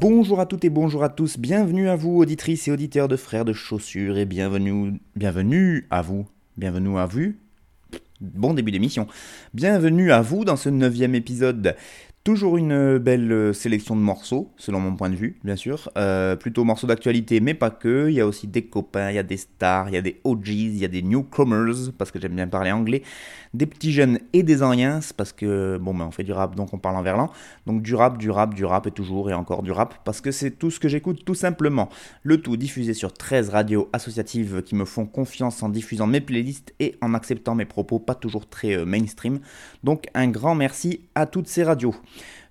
Bonjour à toutes et bonjour à tous, bienvenue à vous auditrices et auditeurs de Frères de Chaussures. Et bienvenue, bienvenue à vous, bienvenue à vous, bon début d'émission, bienvenue à vous dans ce neuvième épisode. Toujours une belle sélection de morceaux, selon mon point de vue, bien sûr. Euh, plutôt morceaux d'actualité, mais pas que. Il y a aussi des copains, il y a des stars, il y a des OGs, il y a des newcomers, parce que j'aime bien parler anglais. Des petits jeunes et des anciens, parce que, bon, ben, on fait du rap, donc on parle en verlan. Donc du rap, du rap, du rap, et toujours et encore du rap, parce que c'est tout ce que j'écoute, tout simplement. Le tout diffusé sur 13 radios associatives qui me font confiance en diffusant mes playlists et en acceptant mes propos pas toujours très euh, mainstream. Donc un grand merci à toutes ces radios.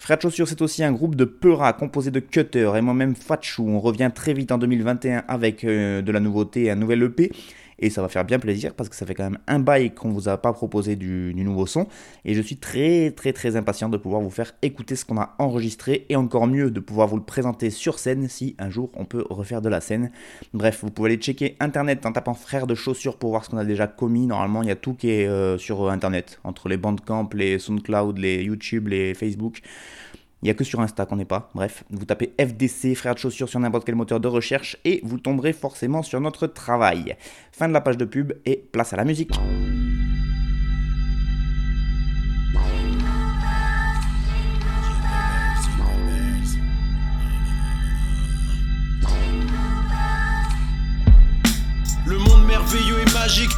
Frère de Chaussures, c'est aussi un groupe de peuras composé de Cutter et moi-même Fatchou. On revient très vite en 2021 avec euh, de la nouveauté un nouvel EP. Et ça va faire bien plaisir parce que ça fait quand même un bail qu'on vous a pas proposé du, du, nouveau son. Et je suis très très très impatient de pouvoir vous faire écouter ce qu'on a enregistré et encore mieux de pouvoir vous le présenter sur scène si un jour on peut refaire de la scène. Bref, vous pouvez aller checker internet en tapant frère de chaussures pour voir ce qu'on a déjà commis. Normalement, il y a tout qui est euh, sur internet entre les Bandcamp, les SoundCloud, les YouTube, les Facebook. Il n'y a que sur Insta qu'on n'est pas. Bref, vous tapez FDC, frère de chaussures sur n'importe quel moteur de recherche et vous tomberez forcément sur notre travail. Fin de la page de pub et place à la musique.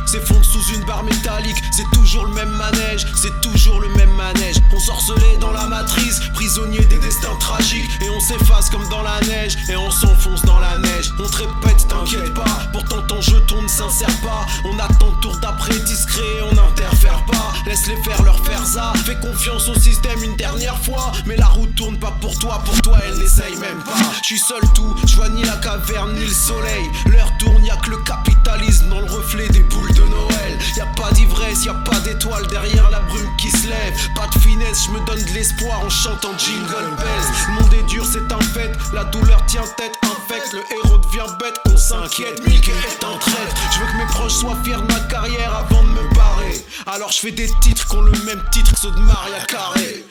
S'effondre sous une barre métallique. C'est toujours le même manège, c'est toujours le même manège. On sorcelait dans la matrice, prisonnier des destins tragiques. Et on s'efface comme dans la neige, et on s'enfonce dans la neige. On te répète, t'inquiète pas, pourtant ton jeton ne s'insère pas. On attend tour d'après discret, on n'interfère pas. Laisse-les faire leur faire ça. Fais confiance au système une dernière fois. Mais la route tourne pas pour toi, pour toi elle n'essaye même pas. Je suis seul tout, je vois ni la caverne ni le soleil. L'heure tourne, y a que le capitalisme dans le reflet des boules de Noël. Y a pas d'ivresse, y a pas d'étoile derrière la brume qui se lève. Pas de finesse, je me donne de l'espoir en chantant Jingle Bells. Monde est dur, c'est un fait. La douleur tient tête, infecte. Le héros devient bête, on s'inquiète. Mickey est en traite. Je veux que mes proches soient fiers de ma carrière avant de me barrer. Alors je fais des titres qui ont le même titre que ceux de Maria Carré.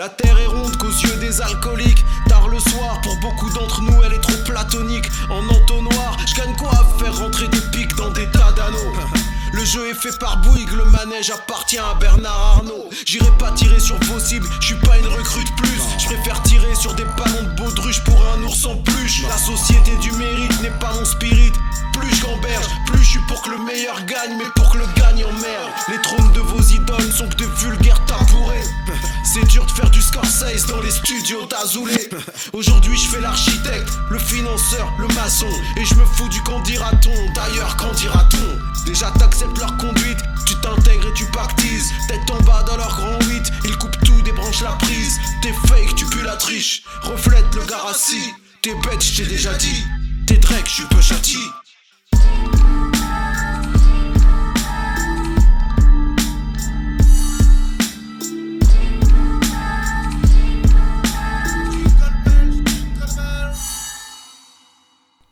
La terre est ronde qu'aux yeux des alcooliques. Tard le soir, pour beaucoup d'entre nous, elle est trop platonique. En entonnoir, je gagne quoi à faire rentrer des pics dans des tas d'anneaux? Le jeu est fait par Bouygues, le manège appartient à Bernard Arnault. J'irai pas tirer sur vos cibles, je suis pas une recrute plus. Je préfère tirer sur des ballons de baudruche pour un ours en peluche. La société du mérite n'est pas mon spirit. Plus je suis pour que le meilleur gagne, mais pour que le gagnant merde. Les trônes de vos idoles sont que de vulgaires tabourets. C'est dur de faire du Scorsese dans les studios d'Azoulay. Aujourd'hui, je fais l'architecte, le financeur, le maçon. Et je me fous du qu'en dira-t-on. D'ailleurs, qu'en dira-t-on Déjà, t'acceptes leur conduite, tu t'intègres et tu pactises. Tête en bas dans leur grand 8, ils coupent tout, débranchent la prise. T'es fake, tu pues la triche. Reflète le garassi. T'es bête, je t'ai déjà dit. T'es Drake, je suis peu châti.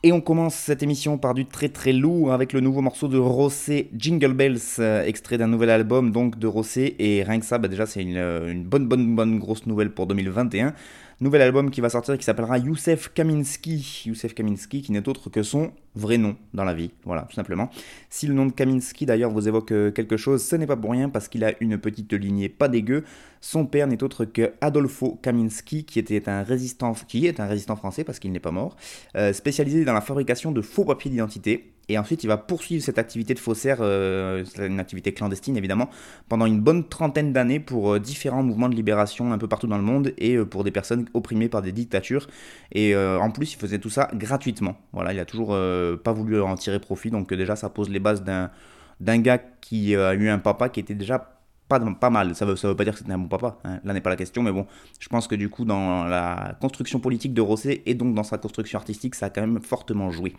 Et on commence cette émission par du très très lourd avec le nouveau morceau de Rossé, Jingle Bells, euh, extrait d'un nouvel album donc de Rossé. Et rien que ça, bah déjà c'est une, une, bonne bonne bonne grosse nouvelle pour 2021. Nouvel album qui va sortir qui s'appellera Youssef Kaminski. Youssef Kaminski qui n'est autre que son vrai nom dans la vie, voilà, tout simplement. Si le nom de Kaminski d'ailleurs vous évoque quelque chose, ce n'est pas pour rien parce qu'il a une petite lignée pas dégueu. Son père n'est autre que Adolfo Kaminski, qui était un résistant, qui est un résistant français parce qu'il n'est pas mort, euh, spécialisé dans la fabrication de faux papiers d'identité. Et ensuite, il va poursuivre cette activité de faussaire, euh, une activité clandestine évidemment, pendant une bonne trentaine d'années pour euh, différents mouvements de libération un peu partout dans le monde et pour des personnes opprimées par des dictatures. Et en plus, il faisait tout ça gratuitement. Voilà, il a toujours pas voulu en tirer profit, donc déjà, ça pose les bases d'un gars qui a eu un papa qui était déjà pas, mal. Ça veut, ça veut pas dire que c'était un bon papa, hein. là n'est pas la question, mais bon, je pense que du coup, dans la construction politique de Rosset et donc dans sa construction artistique, ça a quand même fortement joué.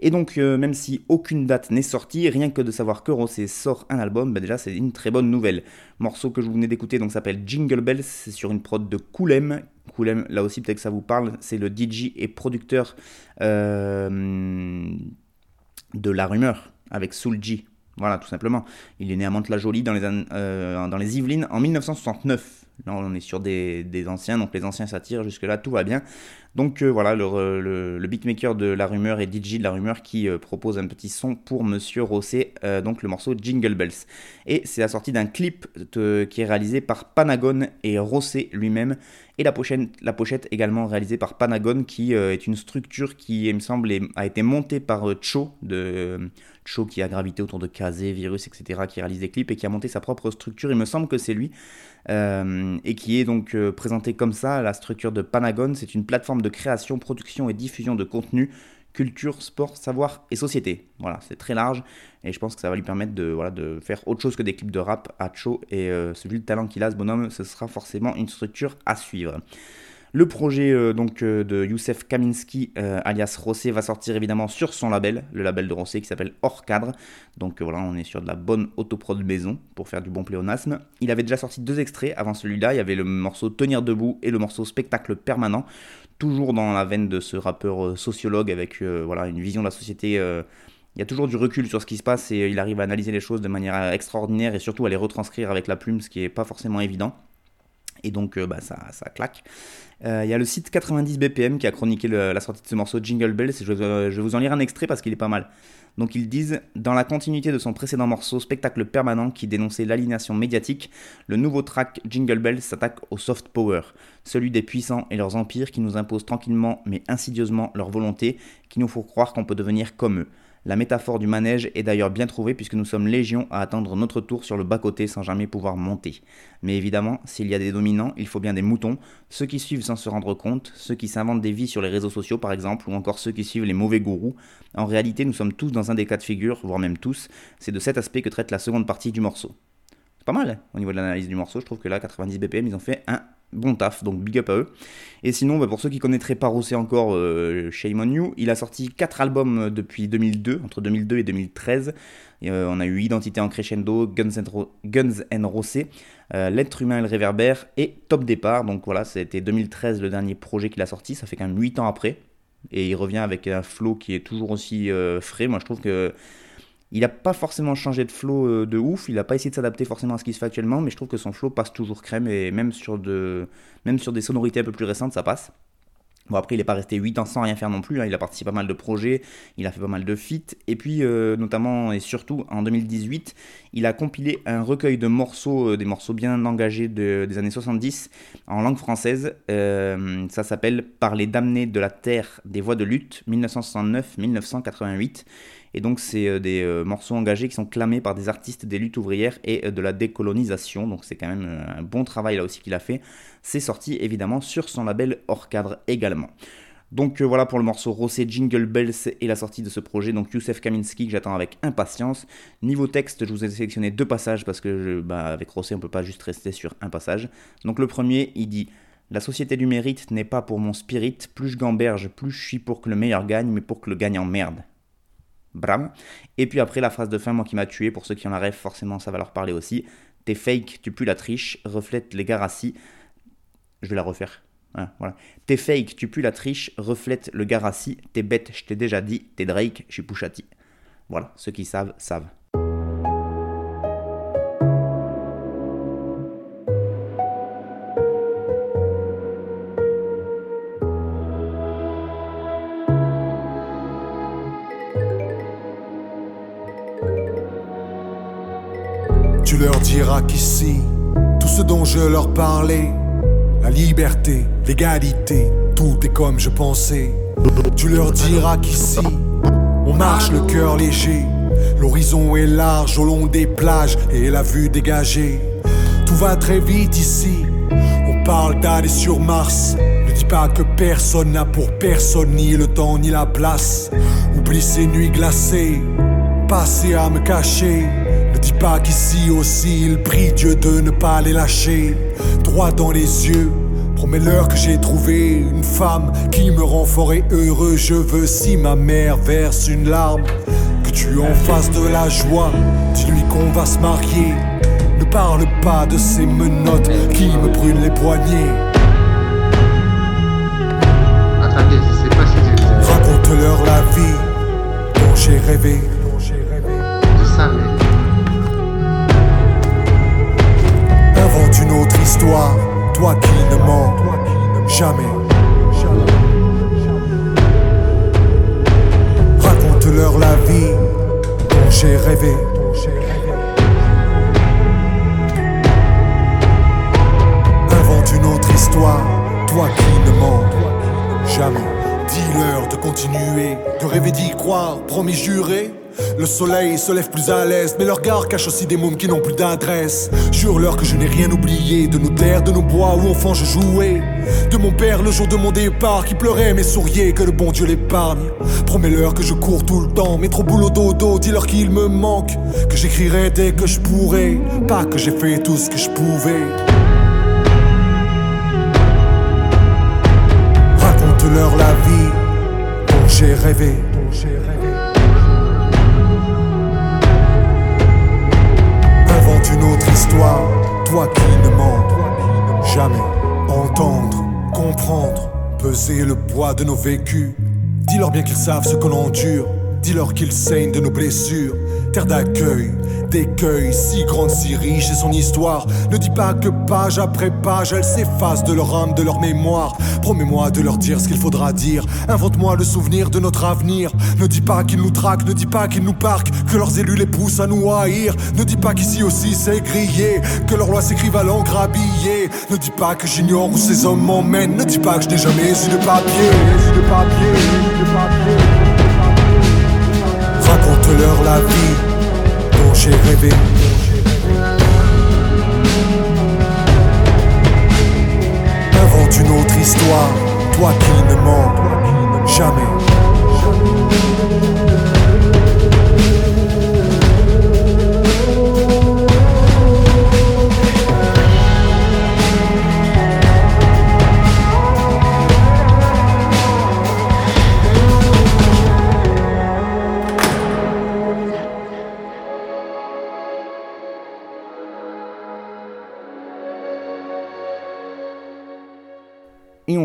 Et donc, euh, même si aucune date n'est sortie, rien que de savoir que Rosset sort un album, bah déjà c'est une très bonne nouvelle. Morceau que je vous venais d'écouter s'appelle Jingle Bells, c'est sur une prod de Koulem. Koulem, là aussi peut-être que ça vous parle, c'est le DJ et producteur euh, de La Rumeur avec Soulji. Voilà, tout simplement. Il est né à Mantes-la-Jolie dans, les, euh, dans les Yvelines en 1969. Là, on est sur des, anciens, donc les anciens s'attirent, jusque-là, tout va bien. Donc euh, voilà, le, le, beatmaker de La Rumeur et DJ de La Rumeur qui euh, propose un petit son pour Monsieur Rosset, donc le morceau Jingle Bells. Et c'est la sortie d'un clip qui est réalisé par Panagon et Rosset lui-même. Et la pochette, également réalisée par Panagon, qui est une structure qui, il me semble, a été montée par Cho Cho qui a gravité autour de Kazé, Virus, etc., qui réalise des clips et qui a monté sa propre structure. Il me semble que c'est lui. Euh, et qui est donc euh, présenté comme ça, la structure de Panagon. C'est une plateforme de création, production et diffusion de contenu culture, sport, savoir et société. Voilà, c'est très large et je pense que ça va lui permettre de, faire autre chose que des clips de rap à Cho et euh, celui le talent qu'il a, ce bonhomme, ce sera forcément une structure à suivre. Le projet euh, donc euh, de Youssef Kaminski, euh, alias Rossé, va sortir évidemment sur son label, le label de Rossé qui s'appelle Hors Cadre. Donc voilà, on est sur de la bonne autoprod maison pour faire du bon pléonasme. Il avait déjà sorti deux extraits avant celui-là. Il y avait le morceau Tenir debout et le morceau Spectacle permanent. Toujours dans la veine de ce rappeur sociologue avec voilà une vision de la société il y a toujours du recul sur ce qui se passe et il arrive à analyser les choses de manière extraordinaire et surtout à les retranscrire avec la plume, ce qui n'est pas forcément évident. Et donc bah, ça, ça claque. Euh, il y a le site 90 BPM qui a chroniqué la sortie de ce morceau Jingle Bells. Je, je vais vous en lire un extrait parce qu'il est pas mal. Donc ils disent Dans la continuité de son précédent morceau, spectacle permanent qui dénonçait l'aliénation médiatique, le nouveau track Jingle Bells s'attaque au soft power, celui des puissants et leurs empires qui nous imposent tranquillement mais insidieusement leur volonté, qui nous font croire qu'on peut devenir comme eux. La métaphore du manège est d'ailleurs bien trouvée puisque nous sommes légions à attendre notre tour sur le bas-côté sans jamais pouvoir monter. Mais évidemment, s'il y a des dominants, il faut bien des moutons, ceux qui suivent sans se rendre compte, ceux qui s'inventent des vies sur les réseaux sociaux par exemple, ou encore ceux qui suivent les mauvais gourous. En réalité, nous sommes tous dans un des cas de figure, voire même tous. C'est de cet aspect que traite la seconde partie du morceau. C'est pas mal hein, au niveau de l'analyse du morceau, je trouve que là, 90 BPM, ils ont fait un bon taf, donc big up à eux. Et sinon, bah, pour ceux qui connaîtraient pas Rossé encore, euh, Shame on You, il a sorti 4 albums euh, depuis 2002, entre 2002 et 2013. Euh, on a eu Identité en crescendo, Guns and, Rossé, L'être humain et le réverbère et Top Départ. Donc voilà, c'était 2013 le dernier projet qu'il a sorti, ça fait quand même 8 ans après. Et il revient avec un flow qui est toujours aussi frais. Moi je trouve que il n'a pas forcément changé de flow euh, de ouf, il n'a pas essayé de s'adapter forcément à ce qui se fait actuellement, mais je trouve que son flow passe toujours crème et même sur, de, même sur des sonorités un peu plus récentes, ça passe. Bon après il n'est pas resté 8 ans sans rien faire non plus, hein. il a participé à pas mal de projets, il a fait pas mal de feats, et puis euh, notamment et surtout en 2018, il a compilé un recueil de morceaux, euh, des morceaux bien engagés des années 70 en langue française, ça s'appelle Par les damnés de la terre des voix de lutte 1969-1988, et donc, c'est euh, des euh, morceaux engagés qui sont clamés par des artistes des luttes ouvrières et euh, de la décolonisation. Donc, c'est quand même un bon travail là aussi qu'il a fait. C'est sorti évidemment sur son label hors cadre également. Donc voilà pour le morceau Rossé Jingle Bells et la sortie de ce projet, donc Youssef Kaminski que j'attends avec impatience. Niveau texte, je vous ai sélectionné deux passages parce que bah, avec Rossé on peut pas juste rester sur un passage. Donc le premier, il dit La société du mérite n'est pas pour mon spirit, plus je gamberge, plus je suis pour que le meilleur gagne, mais pour que le gagnant merde. Et puis après, la phrase de fin, moi qui m'a tué, pour ceux qui en rêvent, forcément ça va leur parler aussi. T'es fake, tu pues la triche, reflète les garassis. Je vais la refaire. voilà. T'es fake, tu pues la triche, reflète le garassi. T'es bête, je t'ai déjà dit. T'es Drake, je suis Pouchati. Voilà, ceux qui savent, savent. Diras qu'ici, tout ce dont je leur parlais. La liberté, l'égalité, tout est comme je pensais. Tu leur diras qu'ici, on marche le cœur léger. L'horizon est large au long des plages et la vue dégagée. Tout va très vite ici. On parle d'aller sur Mars. Ne dis pas que personne n'a pour personne ni le temps ni la place. Oublie ces nuits glacées, passer à me cacher. Dis pas qu'ici aussi il prie Dieu de ne pas les lâcher. Droit dans les yeux, promets-leur que j'ai trouvé une femme qui me rend fort et heureux. Je veux si ma mère verse une larme, que tu en fasses de la joie. Dis-lui qu'on va se marier. Ne parle pas de ces menottes qui me brûlent les poignets. Raconte-leur la vie dont j'ai rêvé. Une autre histoire, toi qui ne mens jamais. Raconte-leur la vie dont j'ai rêvé. Invente une autre histoire, toi qui ne mens jamais. Dis-leur de continuer, de rêver d'y croire, promis juré. Le soleil se lève plus à l'est, mais leur regard cache aussi des mômes qui n'ont plus d'adresse. Jure-leur que je n'ai rien oublié de nos terres, de nos bois où enfant je jouais. De mon père le jour de mon départ, qui pleurait mais souriait, que le bon Dieu l'épargne. Promets-leur que je cours tout le temps, mais trop boulot dodo, dis-leur qu'il me manque. Que j'écrirai dès que je pourrai, pas que j'ai fait tout ce que je pouvais. Raconte-leur la vie dont j'ai rêvé. Invente une autre histoire, toi qui ne mens jamais. Entendre, comprendre, peser le poids de nos vécus. Dis-leur bien qu'ils savent ce qu'on endure. Dis-leur qu'ils saignent de nos blessures. Terre d'accueil, si grande, si riche est son histoire. Ne dis pas que page après page, elle s'efface de leur âme, de leur mémoire. Promets-moi de leur dire ce qu'il faudra dire. Invente-moi le souvenir de notre avenir. Ne dis pas qu'ils nous traquent, ne dis pas qu'ils nous parquent, que leurs élus les poussent à nous haïr. Ne dis pas qu'ici aussi c'est grillé, que leurs lois s'écrivent à l'encre habillée. Ne dis pas que j'ignore où ces hommes m'emmènent. Ne dis pas que je n'ai jamais eu de papier. De papier. Raconte-leur la vie j'ai rêvé. Invente une autre histoire, toi qui ne mens jamais.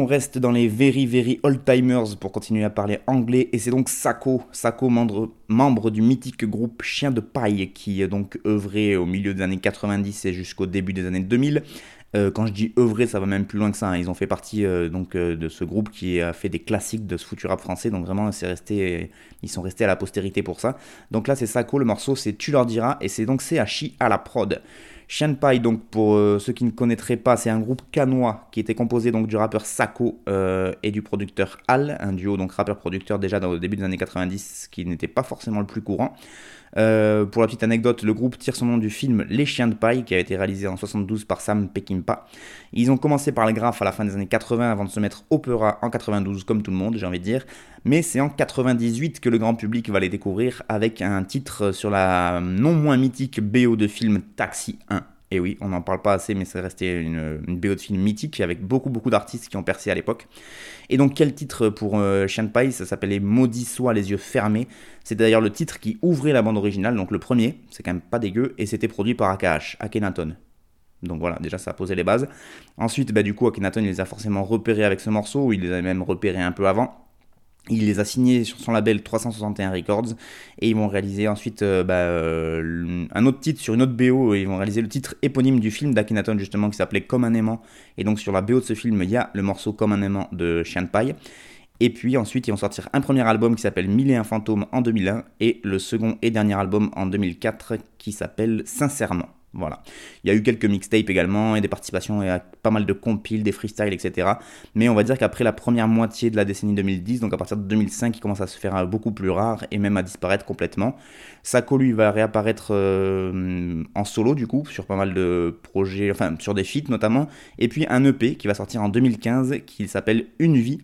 Reste dans les very very old timers pour continuer à parler anglais et c'est donc Sako, Sako membre, membre du mythique groupe Chien de paille qui est donc œuvré au milieu des années 90 et jusqu'au début des années 2000. Euh, quand je dis œuvré, ça va même plus loin que ça. hein. Ils ont fait partie euh, donc euh, de ce groupe qui a fait des classiques de ce foutu rap français. Donc vraiment, c'est resté, ils sont restés à la postérité pour ça. Donc là, c'est Sako, le morceau, c'est Tu leur diras et c'est donc CHI à la prod. Chien de donc pour euh, ceux qui ne connaîtraient pas, c'est un groupe canois qui était composé donc du rappeur Sako euh, et du producteur Al, un duo donc rappeur-producteur déjà dans le début des années 90 qui n'était pas forcément le plus courant. Euh, pour la petite anecdote, le groupe tire son nom du film Les Chiens de paille qui a été réalisé en 72 par Sam Peckinpah. Ils ont commencé par le graphe à la fin des années 80 avant de se mettre opéra en 92 comme tout le monde, j'ai envie de dire. Mais c'est en 98 que le grand public va les découvrir avec un titre sur la non moins mythique BO de film Taxi 1. Et oui, on n'en parle pas assez, mais c'est resté une, une BO de film mythique avec beaucoup beaucoup d'artistes qui ont percé à l'époque. Et donc quel titre pour euh, Ça s'appelait Maudit soit les yeux fermés. C'était d'ailleurs le titre qui ouvrait la bande originale, donc le premier, c'est quand même pas dégueu, et c'était produit par AKH, Akhenaton. Donc voilà, déjà ça a posé les bases. Ensuite, bah, du coup, Akhenaton il les a forcément repérés avec ce morceau, ou il les a même repérés un peu avant. Il les a signés sur son label 361 Records et ils vont réaliser ensuite euh, bah, euh, un autre titre sur une autre BO. Ils vont réaliser le titre éponyme du film d'Akhenaton justement qui s'appelait Comme un aimant. Et donc sur la BO de ce film, il y a le morceau Comme un aimant de Chien de. Et puis ensuite, ils vont sortir un premier album qui s'appelle Mille et un fantômes en 2001 et le second et dernier album en 2004 qui s'appelle Sincèrement. Voilà. Il y a eu quelques mixtapes également et des participations et pas mal de compiles, des freestyles, etc. Mais on va dire qu'après la première moitié de la décennie 2010, donc à partir de 2005, il commence à se faire beaucoup plus rare et même à disparaître complètement. Sako lui va réapparaître euh, en solo du coup sur pas mal de projets, enfin sur des feats notamment, et puis un EP qui va sortir en 2015 qui s'appelle Une vie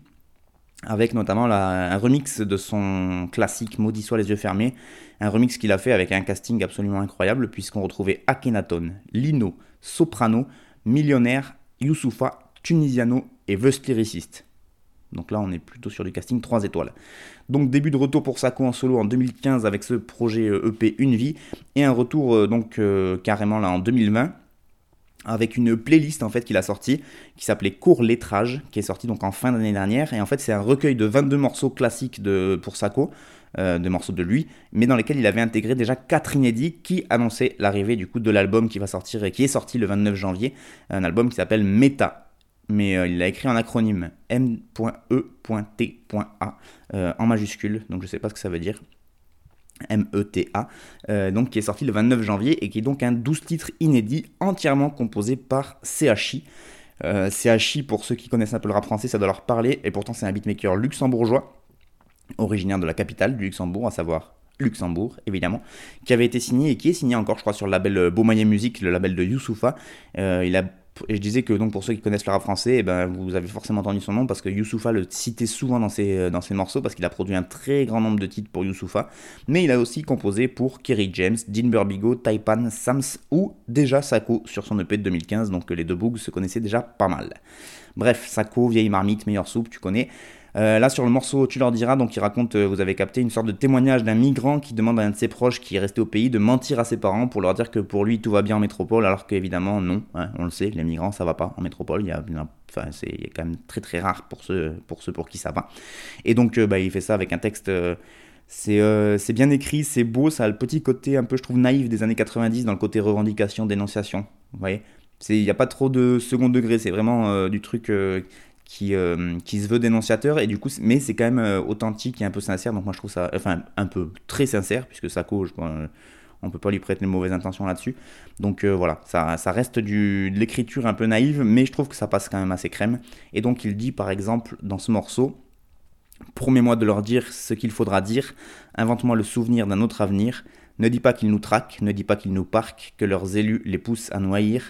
avec notamment un remix de son classique Maudit soit les yeux fermés, un remix qu'il a fait avec un casting absolument incroyable puisqu'on retrouvait Akhenaton, Lino, Soprano, Millionnaire, Youssoufa, Tunisiano et The Lyricist. Donc là on est plutôt sur du casting 3 étoiles. Donc début de retour pour Sako en solo en 2015 avec ce projet EP euh, e Une Vie et un retour euh, donc euh, carrément là en 2020 avec une playlist en fait qu'il a sorti qui s'appelait Court lettrage qui est sorti donc en fin d'année dernière. Et en fait c'est un recueil de 22 morceaux classiques de pour Sako euh, de morceaux de lui mais dans lesquels il avait intégré déjà 4 inédits qui annonçaient l'arrivée du coup de l'album qui va sortir et qui est sorti le 29 janvier. Un album qui s'appelle Meta. Mais euh, il l'a écrit en acronyme M.E.T.A euh, en majuscule. Donc je sais pas ce que ça veut dire M-E-T-A, euh, donc qui est sorti le 29 janvier et qui est donc un 12 titres inédit entièrement composé par CHI. Euh, CHI, pour ceux qui connaissent un peu le rap français, ça doit leur parler, et pourtant c'est un beatmaker luxembourgeois, originaire de la capitale du Luxembourg, à savoir Luxembourg, évidemment, qui avait été signé et qui est signé encore, je crois, sur le label Beaumoyen Music, le label de Youssoufa. Euh, il a et je disais que donc pour ceux qui connaissent le rap français, eh ben, vous avez forcément entendu son nom parce que Youssoufa le citait souvent dans ses, euh, dans ses morceaux parce qu'il a produit un très grand nombre de titres pour Youssoufa. Mais il a aussi composé pour Kerry James, Dean Burbigo, Taipan, Sams ou déjà Sako sur son EP de 2015. Donc les deux boogs se connaissaient déjà pas mal. Bref, Sako, vieille marmite, meilleure soupe, tu connais. Euh, là, sur le morceau Tu leur diras, donc il raconte, euh, vous avez capté, une sorte de témoignage d'un migrant qui demande à un de ses proches qui est resté au pays de mentir à ses parents pour leur dire que pour lui tout va bien en métropole, alors qu'évidemment non, hein, on le sait, les migrants ça va pas en métropole, il y a, enfin, c'est quand même très très rare pour ceux pour, ceux pour qui ça va. Et donc euh, bah, il fait ça avec un texte. c'est bien écrit, c'est beau, ça a le petit côté un peu, je trouve, naïf des années 90 dans le côté revendication, dénonciation. Vous voyez Il n'y a pas trop de second degré, c'est vraiment du truc qui, euh, qui se veut dénonciateur et du coup mais c'est quand même euh, authentique et un peu sincère donc moi je trouve ça enfin un peu très sincère puisque ça cause euh, on peut pas lui prêter de mauvaises intentions là-dessus. Donc voilà ça, ça reste du, de l'écriture un peu naïve mais je trouve que ça passe quand même assez crème. Et donc il dit par exemple dans ce morceau promets-moi de leur dire ce qu'il faudra dire invente-moi le souvenir d'un autre avenir. Ne dis pas qu'ils nous traquent ne dis pas qu'ils nous parquent que leurs élus les poussent à noyer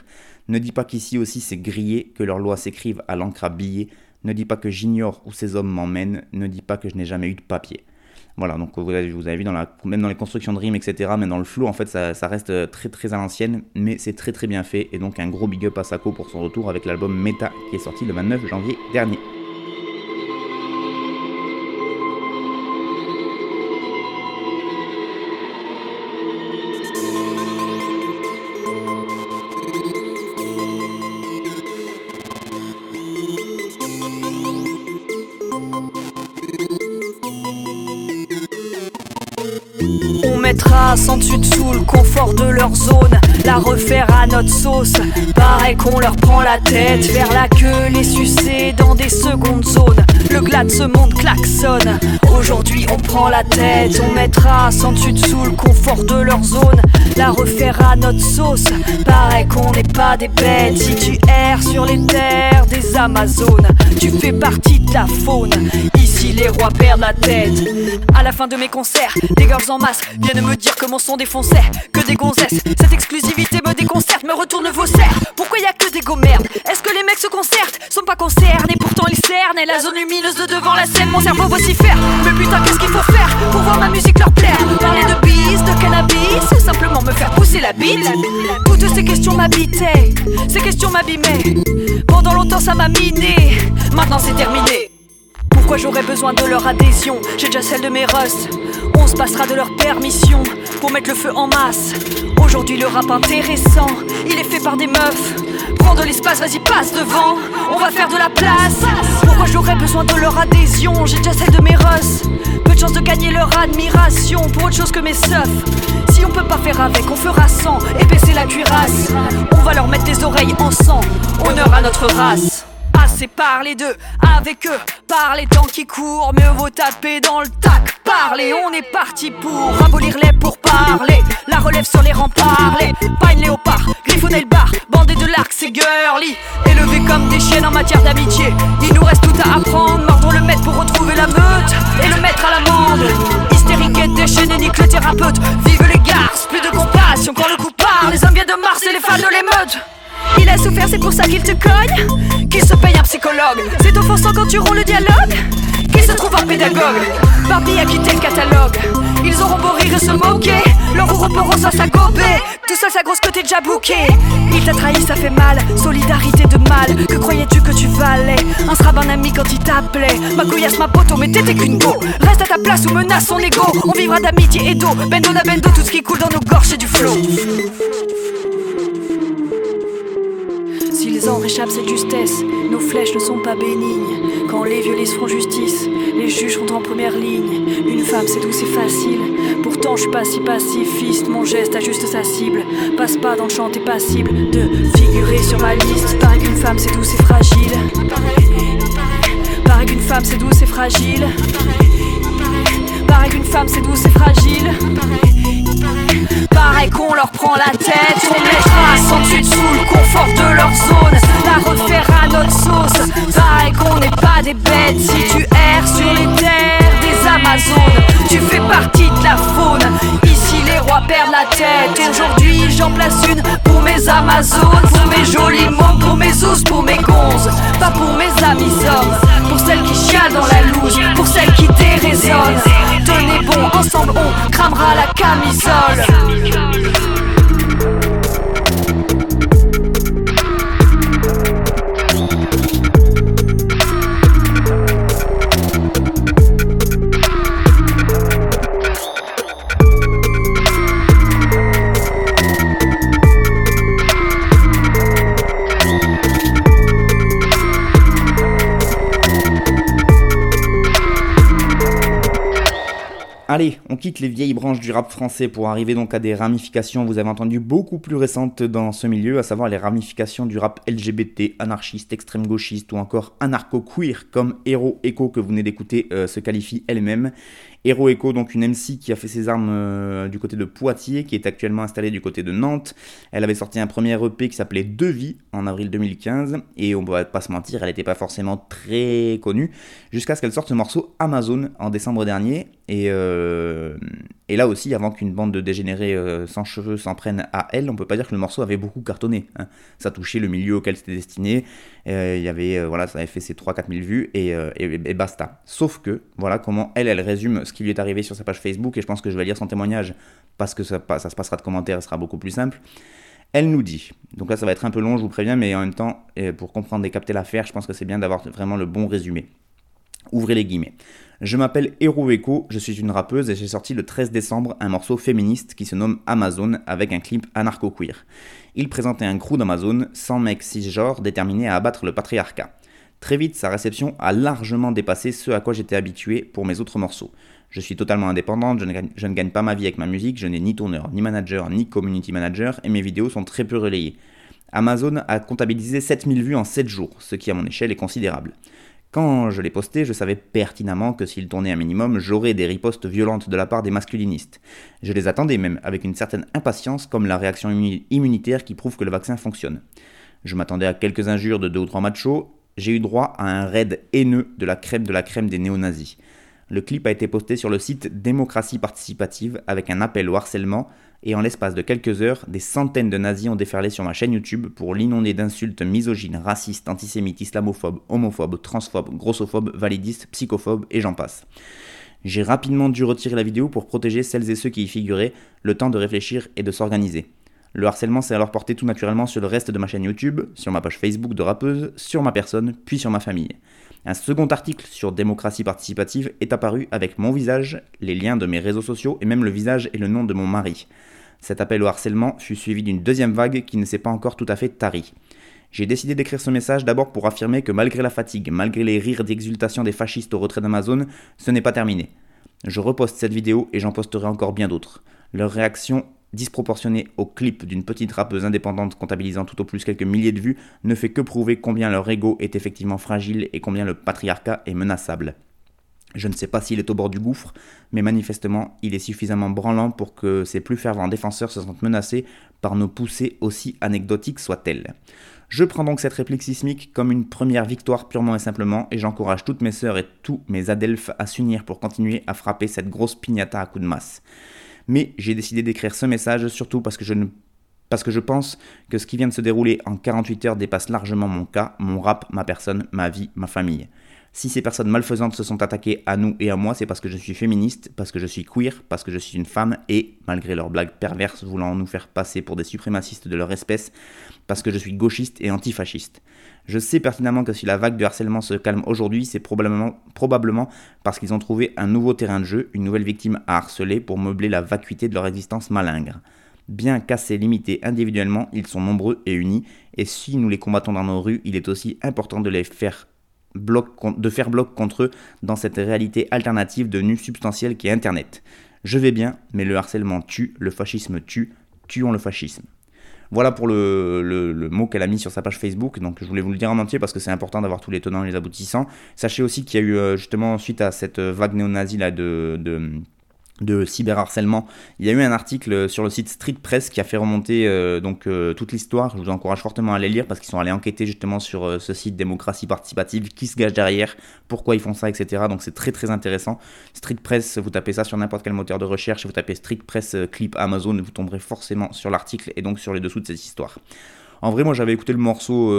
ne dis pas qu'ici aussi c'est grillé, que leurs lois s'écrivent à l'encre à billets. Ne dis pas que j'ignore où ces hommes m'emmènent. Ne dis pas que je n'ai jamais eu de papier. Voilà, donc vous avez, vous avez vu, dans la, même dans les constructions de rimes, etc., même dans le flow, en fait, ça, ça reste très très à l'ancienne, mais c'est très très bien fait. Et donc un gros big up à Sako pour son retour avec l'album Meta qui est sorti le 29 janvier dernier. La refaire à notre sauce. Pareil qu'on leur prend la tête, faire la queue, les sucer dans des secondes zones. Le glas de ce monde klaxonne. Aujourd'hui on prend la tête, on mettra sans dessus dessous le confort de leur zone, la refaire à notre sauce. Pareil qu'on n'est pas des bêtes. Si tu erres sur les terres des Amazones, tu fais partie de la faune. Les rois perdent la tête. À la fin de mes concerts, des girls en masse viennent me dire que mon son défonçait, que des gonzesses. Cette exclusivité me déconcerte, me retourne vos serres. Pourquoi y a que des go merdes Est-ce que les mecs se concertent? Sont pas concernés, pourtant ils cernent. Et la zone lumineuse de devant la scène, mon cerveau vocifère. Mais putain, qu'est-ce qu'il faut faire pour voir ma musique leur plaire? Parler de bis, de cannabis, ou simplement me faire pousser la bite? Toutes ces questions m'habitaient, ces questions m'abîmaient. Pendant longtemps ça m'a miné, maintenant c'est terminé. Pourquoi j'aurais besoin de leur adhésion J'ai déjà celle de mes russes. On se passera de leur permission pour mettre le feu en masse. Aujourd'hui, le rap intéressant, il est fait par des meufs. Prends de l'espace, vas-y, passe devant. On va faire de la place. Pourquoi j'aurais besoin de leur adhésion J'ai déjà celle de mes russes. Peu de chance de gagner leur admiration pour autre chose que mes seufs. Si on peut pas faire avec, on fera sans et baisser la cuirasse. On va leur mettre les oreilles en sang. Honneur à notre race. C'est parler d'eux, avec eux, par les temps qui courent, mieux vaut taper dans le tac. Parler, on est parti pour abolir les pour parler. La relève sur les remparts, les pagnes léopard, griffonner le bar, bandé de l'arc, c'est girly. Élevés comme des chiennes en matière d'amitié. Il nous reste tout à apprendre, mordre le maître pour retrouver la meute et le mettre à l'amende. Hystérique et déchaîné, nique le thérapeute. Vive les garces, plus de compassion quand le coup part. Les hommes viennent de Mars et les fans de l'émeute. Il a souffert, c'est pour ça qu'il te cogne. Qu'il se paye un psychologue. C'est offensant quand tu roules le dialogue. Qu'il se trouve un pédagogue. Barbie a quitté le catalogue. Ils auront beau rire et se moquer. Leur ouroboros à sa gobée. Tout ça, sa grosse côté déjà bouqué. Il t'a trahi, ça fait mal. Solidarité de mal. Que croyais-tu que tu valais? Un sera un ami quand il t'appelait. Ma couillasse, ma poteau, mais t'étais qu'une go. Reste à ta place ou menace son ego. On vivra d'amitié et d'eau. Bendo na bendo, tout ce qui coule dans nos gorges, c'est du flot. S'ils en réchappent cette justesse, nos flèches ne sont pas bénignes. Quand les violistes feront justice, les juges seront en première ligne. Une femme, c'est doux, c'est facile. Pourtant, je suis pas si pacifiste. Mon geste ajuste sa cible. Passe pas dans le champ, t'es passible de figurer sur ma liste. Pareil qu'une femme, c'est doux, c'est fragile. Pareil qu'une femme, c'est doux, c'est fragile. Pareil qu'une femme, c'est doux, c'est fragile. Pareil qu'on leur prend la tête, on mettra sans dessus dessous le confort de leur zone, la refaire à notre sauce. Pareil qu'on n'est pas des bêtes si tu erres sur les terres des Amazones. Tu fais partie de la faune. Ici les rois perdent la tête. Aujourd'hui j'en place une pour mes Amazones, pour mes jolis mots, pour mes os, pour mes gonzes, pas pour mes amis hommes, celles qui chialent dans la loose, pour celles qui déraisonnent. Tenez bon, ensemble on cramera la camisole. Allez, on quitte les vieilles branches du rap français pour arriver donc à des ramifications, vous avez entendu, beaucoup plus récentes dans ce milieu, à savoir les ramifications du rap LGBT, anarchiste, extrême gauchiste ou encore anarcho-queer, comme Hero Echo que vous venez d'écouter euh, se qualifie elle-même. Hero Echo, donc une MC qui a fait ses armes euh, du côté de Poitiers, qui est actuellement installée du côté de Nantes. Elle avait sorti un premier EP qui s'appelait Devis en avril 2015, et on va pas se mentir, elle n'était pas forcément très connue, jusqu'à ce qu'elle sorte ce morceau Amazon en décembre dernier. Et, euh, et là aussi, avant qu'une bande de dégénérés euh, sans cheveux s'en prenne à elle, on peut pas dire que le morceau avait beaucoup cartonné. hein. Ça touchait le milieu auquel c'était destiné. Euh, Il y avait, euh, voilà, ça avait fait ses 3-4 000 vues et, et- basta. Sauf que, voilà comment elle, elle résume ce qui lui est arrivé sur sa page Facebook et je pense que je vais lire son témoignage parce que ça, ça se passera de commentaires, ce sera beaucoup plus simple. Elle nous dit, donc là ça va être un peu long, je vous préviens, mais en même temps, pour comprendre et capter l'affaire, je pense que c'est bien d'avoir vraiment le bon résumé. Ouvrez les guillemets. Je m'appelle Hero Echo, je suis une rappeuse et j'ai sorti le 13 décembre un morceau féministe qui se nomme Amazon avec un clip anarcho-queer. Il présentait un crew d'Amazon, 100 mecs cisgenres déterminés à abattre le patriarcat. Très vite, sa réception a largement dépassé ce à quoi j'étais habitué pour mes autres morceaux. Je suis totalement indépendante, je ne, gagne, je ne gagne pas ma vie avec ma musique, je n'ai ni tourneur, ni manager, ni community manager et mes vidéos sont très peu relayées. Amazon a comptabilisé 7000 vues en 7 jours, ce qui à mon échelle est considérable. Quand je l'ai posté, je savais pertinemment que s'il tournait un minimum, j'aurais des ripostes violentes de la part des masculinistes. Je les attendais même avec une certaine impatience, comme la réaction immu- immunitaire qui prouve que le vaccin fonctionne. Je m'attendais à quelques injures de deux ou trois machos, j'ai eu droit à un raid haineux de la crème de la crème des néo-nazis. Le clip a été posté sur le site Démocratie Participative avec un appel au harcèlement et en l'espace de quelques heures, des centaines de nazis ont déferlé sur ma chaîne YouTube pour l'inonder d'insultes misogynes, racistes, antisémites, islamophobes, homophobes, transphobes, grossophobes, validistes, psychophobes et j'en passe. J'ai rapidement dû retirer la vidéo pour protéger celles et ceux qui y figuraient, le temps de réfléchir et de s'organiser. Le harcèlement s'est alors porté tout naturellement sur le reste de ma chaîne YouTube, sur ma page Facebook de rappeuse, sur ma personne, puis sur ma famille. Un second article sur démocratie participative est apparu avec mon visage, les liens de mes réseaux sociaux et même le visage et le nom de mon mari. Cet appel au harcèlement fut suivi d'une deuxième vague qui ne s'est pas encore tout à fait tarie. J'ai décidé d'écrire ce message d'abord pour affirmer que malgré la fatigue, malgré les rires d'exultation des fascistes au retrait d'Amazon, ce n'est pas terminé. Je reposte cette vidéo et j'en posterai encore bien d'autres. Leurs réactions disproportionné au clip d'une petite rappeuse indépendante comptabilisant tout au plus quelques milliers de vues ne fait que prouver combien leur ego est effectivement fragile et combien le patriarcat est menaçable. Je ne sais pas s'il est au bord du gouffre, mais manifestement, il est suffisamment branlant pour que ses plus fervents défenseurs se sentent menacés par nos poussées aussi anecdotiques soient-elles. Je prends donc cette réplique sismique comme une première victoire purement et simplement, et j'encourage toutes mes sœurs et tous mes adelphes à s'unir pour continuer à frapper cette grosse pignata à coups de masse. Mais j'ai décidé d'écrire ce message surtout parce que je ne parce que je pense que ce qui vient de se dérouler en 48 heures dépasse largement mon cas, mon rap, ma personne, ma vie, ma famille. Si ces personnes malfaisantes se sont attaquées à nous et à moi, c'est parce que je suis féministe, parce que je suis queer, parce que je suis une femme et, malgré leurs blagues perverses voulant nous faire passer pour des suprémacistes de leur espèce, parce que je suis gauchiste et antifasciste. Je sais pertinemment que si la vague de harcèlement se calme aujourd'hui, c'est probablement, parce qu'ils ont trouvé un nouveau terrain de jeu, une nouvelle victime à harceler pour meubler la vacuité de leur existence malingre. Bien cassés, limités individuellement, ils sont nombreux et unis, et si nous les combattons dans nos rues, il est aussi important de les faire de faire bloc contre eux dans cette réalité alternative de nu substantiel qui est Internet. Je vais bien, mais le harcèlement tue, le fascisme tue, tuons le fascisme. Voilà pour le, mot qu'elle a mis sur sa page Facebook. Donc je voulais vous le dire en entier parce que c'est important d'avoir tous les tenants et les aboutissants. Sachez aussi qu'il y a eu euh, justement suite à cette vague néo-nazie là de de cyberharcèlement. Il y a eu un article sur le site Street Press qui a fait remonter euh, donc euh, toute l'histoire. Je vous encourage fortement à les lire parce qu'ils sont allés enquêter justement sur euh, ce site démocratie participative, qui se gage derrière, pourquoi ils font ça, etc. Donc c'est très très intéressant. Street Press, vous tapez ça sur n'importe quel moteur de recherche, vous tapez Street Press clip Amazon, vous tomberez forcément sur l'article et donc sur les dessous de cette histoire. En vrai, moi j'avais écouté le morceau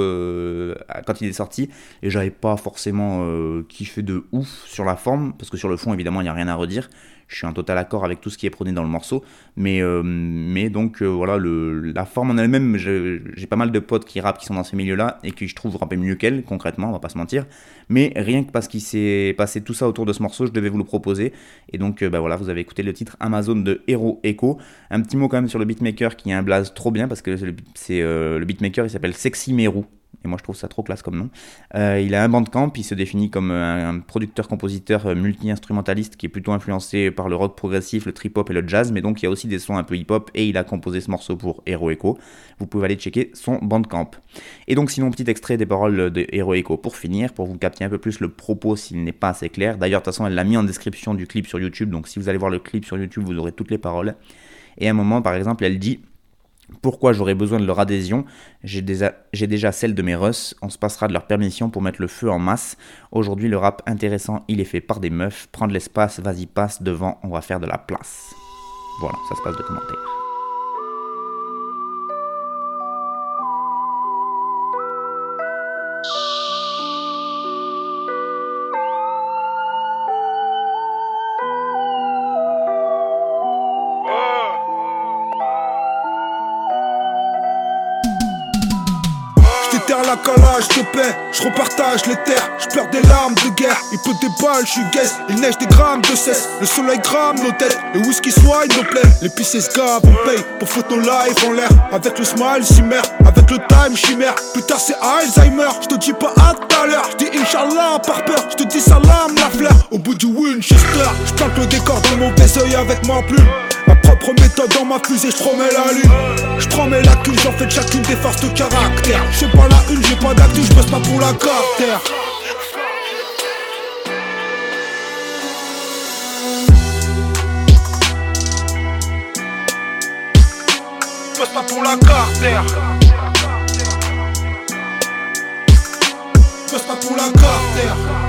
quand il est sorti et j'avais pas forcément kiffé de ouf sur la forme parce que sur le fond évidemment il n'y a rien à redire je suis en total accord avec tout ce qui est prôné dans le morceau. Mais, euh, mais donc euh, voilà, le, la forme en elle-même, j'ai pas mal de potes qui rappent qui sont dans ce milieu-là et qui je trouve rapper mieux qu'elle, concrètement, on va pas se mentir. Mais rien que parce qu'il s'est passé tout ça autour de ce morceau, je devais vous le proposer. Et donc euh, bah voilà, vous avez écouté le titre Amazon de Hero Echo. Un petit mot quand même sur le beatmaker qui est un blaze trop bien parce que c'est le beatmaker, il s'appelle Sexy Meru moi je trouve ça trop classe comme nom. Euh, il a un bandcamp, il se définit comme un, producteur-compositeur euh, multi-instrumentaliste qui est plutôt influencé par le rock progressif, le trip-hop et le jazz, mais donc il y a aussi des sons un peu hip-hop et il a composé ce morceau pour Hero Echo. Vous pouvez aller checker son bandcamp. Et donc sinon, petit extrait des paroles de Hero Echo pour finir, pour vous capter un peu plus le propos s'il n'est pas assez clair. D'ailleurs, de toute façon, elle l'a mis en description du clip sur YouTube, donc si vous allez voir le clip sur YouTube, vous aurez toutes les paroles. Et à un moment, par exemple, elle dit pourquoi j'aurais besoin de leur adhésion J'ai déjà, celle de mes Russ, on se passera de leur permission pour mettre le feu en masse. Aujourd'hui, le rap intéressant, il est fait par des meufs. Prendre l'espace, vas-y, passe devant, on va faire de la place. Voilà, ça se passe de commentaires. Je repartage les terres, je perds des larmes de guerre, il peut des balles, je suis il neige des grammes de cesse, le soleil grame nos têtes, le whisky soigne nos plaies, les pisces gavent, on paye pour foutre nos lives en l'air, avec le smile chimère, avec le time chimère, plus tard c'est Alzheimer, je te dis pas à tout à l'heure, je dis Inch'Allah par peur, je te dis salam la fleur, au bout du Winchester, je plante le décor dans mon œil avec ma plume. Propre méthode dans ma fusée, je promets la lune. Je la cul, j'en fais chacune des forces de caractère. Je pas la une, j'ai pas d'actu, je pas pour la carter. Je pas pour la carter. Je pas pour la carter.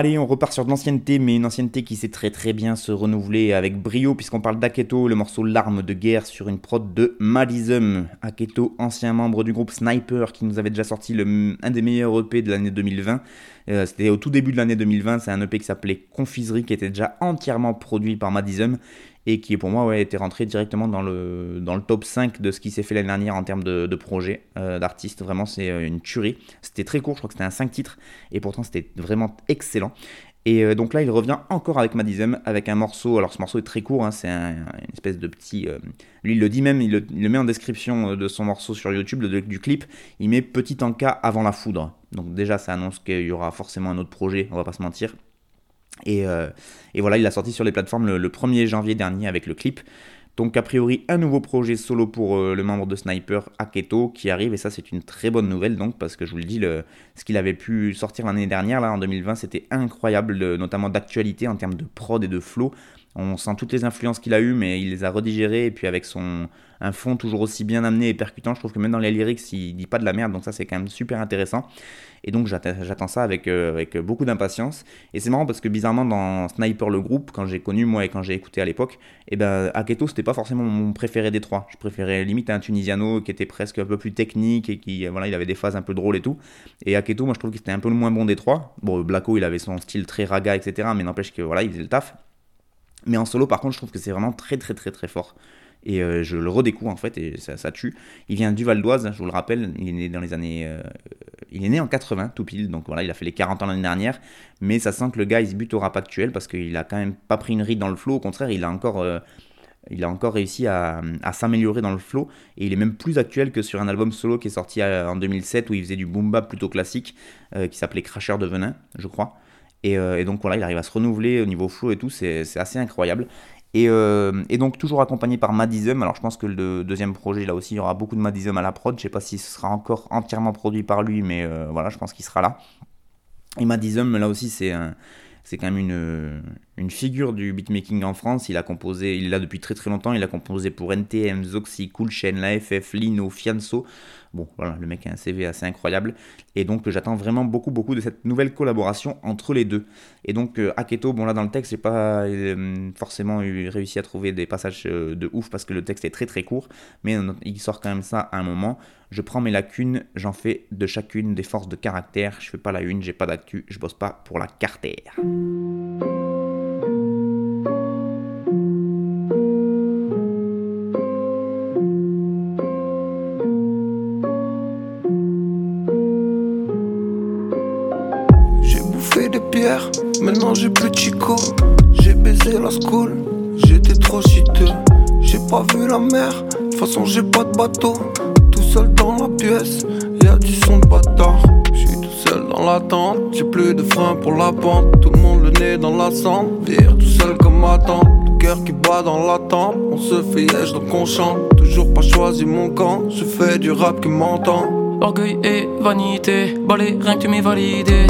Allez, on repart sur de l'ancienneté, mais une ancienneté qui sait très très bien se renouveler avec brio, puisqu'on parle d'Aketo, le morceau L'arme de guerre sur une prod de Malism. Aketo, ancien membre du groupe Sniper, qui nous avait déjà sorti un des meilleurs EP de l'année 2020. Euh, C'était au tout début de l'année 2020, c'est un EP qui s'appelait Confiserie, qui était déjà entièrement produit par Madism et qui pour moi ouais, était rentré directement dans le, dans le top 5 de ce qui s'est fait l'année dernière en termes de, de projets euh, d'artistes. Vraiment, c'est euh, une tuerie. C'était très court, je crois que c'était un 5 titres, et pourtant c'était vraiment excellent. Et euh, donc là, il revient encore avec Madism, avec un morceau. Alors, ce morceau est très court, hein, c'est un- une espèce de petit. lui, il le dit même, il le, met en description de son morceau sur YouTube, du clip. Il met petit encas avant la foudre. Donc, déjà, ça annonce qu'il y aura forcément un autre projet, on va pas se mentir. Et, euh, et voilà, il a sorti sur les plateformes le, le 1er janvier dernier avec le clip. Donc a priori un nouveau projet solo pour euh, le membre de Sniper Aketo qui arrive et ça c'est une très bonne nouvelle donc parce que je vous le dis ce qu'il avait pu sortir l'année dernière là en 2020 c'était incroyable le- notamment d'actualité en termes de prod et de flow. On sent toutes les influences qu'il a eues mais il les a redigérées et puis avec son un fond toujours aussi bien amené et percutant je trouve que même dans les lyrics il dit pas de la merde donc ça c'est quand même super intéressant. Et donc j'attends ça avec, euh, avec beaucoup d'impatience. Et c'est marrant parce que bizarrement dans Sniper le groupe, quand j'ai connu moi et quand j'ai écouté à l'époque, et ben Aketo c'était pas forcément mon préféré des trois. Je préférais limite un Tunisiano qui était presque un peu plus technique et qui voilà il avait des phases un peu drôles et tout. Et Aketo moi je trouve qu'il était un peu le moins bon des trois. Bon Blacko il avait son style très raga etc. Mais n'empêche que voilà il faisait le taf. Mais en solo par contre je trouve que c'est vraiment très très très très fort. Et euh, je le redécouvre en fait et ça, tue. Il vient du Val d'Oise, je vous le rappelle, il est né dans les années... euh, il est né en 80 tout pile, donc voilà, il a fait les 40 ans l'année dernière. Mais ça sent que le gars il se bute au rap actuel parce qu'il a quand même pas pris une ride dans le flow, au contraire il a encore... euh, il a encore réussi à, s'améliorer dans le flow et il est même plus actuel que sur un album solo qui est sorti en 2007 où il faisait du boom bap plutôt classique qui s'appelait Cracheur de venin, je crois. Et, euh, et donc voilà, il arrive à se renouveler au niveau flow et tout, c'est assez incroyable. Et, euh, et donc toujours accompagné par Madism. Alors je pense que le deuxième projet là aussi, il y aura beaucoup de Madism à la prod. Je sais pas si ce sera encore entièrement produit par lui, mais euh, voilà, je pense qu'il sera là. Et Madism là aussi c'est quand même une, une figure du beatmaking en France. Il a composé, il là depuis très très longtemps. Il a composé pour NTM, Zoxy, Cool Chain, l'AFF, Lino, Fianso. Bon, voilà, le mec a un CV assez incroyable. Et donc, j'attends vraiment beaucoup, beaucoup de cette nouvelle collaboration entre les deux. Et donc, euh, Aketo, bon, là, dans le texte, j'ai pas euh, forcément eu, réussi à trouver des passages euh, de ouf parce que le texte est très, très court. Mais il sort quand même ça à un moment. Je prends mes lacunes, j'en fais de chacune des forces de caractère. Je fais pas la une, j'ai pas d'actu, je bosse pas pour la cartère. Maintenant j'ai plus de chico. J'ai baisé la school, j'étais trop chiteux. J'ai pas vu la mer, de toute façon j'ai pas de bateau. Tout seul dans la pièce, y'a du son de bâtard. J'suis tout seul dans la tente, j'ai plus de frein pour la pente. Tout le monde le nez dans la cendre, vire tout seul comme ma tante. Le cœur qui bat dans la tempe, on se fait donc on chante. Toujours pas choisi mon camp, je fais du rap qui m'entend. Orgueil et vanité, balai, rien que tu validé.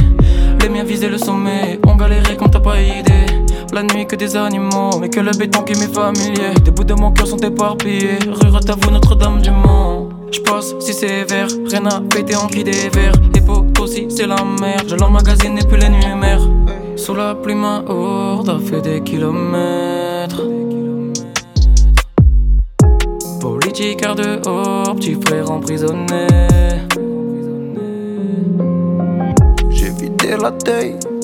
Miens visaient le sommet, on galérait comme t'as pas idée. La nuit que des animaux, mais que le béton qui m'est familier. Des bouts de mon cœur sont éparpillés. Rue vous Notre-Dame du Mont. J'passe si sévère, rien à péter en cri des verres. Les potes aussi, c'est la merde. Je l'emmagasine et plus les numéros. Sous la plume à horde, a fait des kilomètres. Politique car dehors, petit frère emprisonné.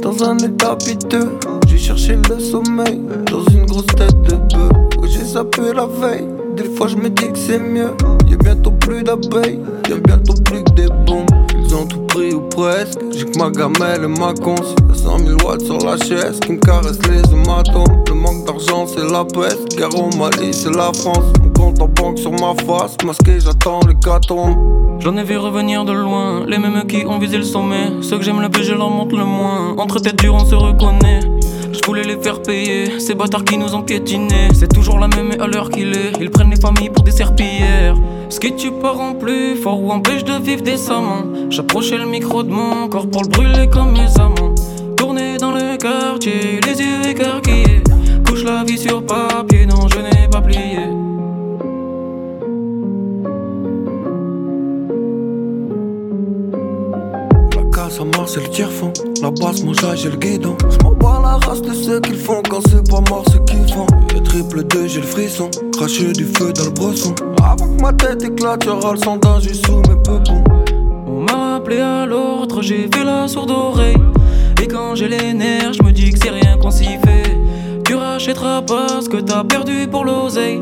Dans un état piteux. J'ai cherché le sommeil dans une grosse tête de bœuf. Oui, j'ai zappé la veille. Des fois, je me dis que c'est mieux. Y'a bientôt plus d'abeilles, y'a bientôt plus que des bombes. Ils ont tout pris ou presque. J'ai que ma gamelle et ma. Y'a 100 000 watts sur la chaise qui me caresse les hématomes. Le manque d'argent, c'est la peste. Au Mali, c'est la France. Mon compte en banque sur ma face. Masqué, j'attends les cartons. J'en ai vu revenir de loin, les mêmes qui ont visé le sommet. Ceux que j'aime le plus, je leur montre le moins. Entre têtes dures, on se reconnaît. Je voulais les faire payer, ces bâtards qui nous ont piétinés. C'est toujours la même à l'heure qu'il est. Ils prennent les familles pour des serpillères. Ce qui tue pas rend plus fort ou empêche de vivre décemment. J'approchais le micro de mon corps pour le brûler comme mes amants. Tourner dans le quartier, les yeux écarquillés. Couche la vie sur papier, non, je n'ai pas plié. À Mars, c'est le tiers-fond. La basse, mon chat, j'ai le guidon. J'm'en bats la race de ceux qui le font quand c'est pas mort, ceux qui font. Et triple 2, j'ai le frisson. Cracher du feu dans le bresson. Avant que ma tête éclate, y'aura le sondage sous mes peupons. On m'a rappelé à l'ordre, j'ai fait la sourde oreille. Et quand j'ai les nerfs, je me dis que c'est rien qu'on s'y fait. Tu rachèteras pas ce que t'as perdu pour l'oseille.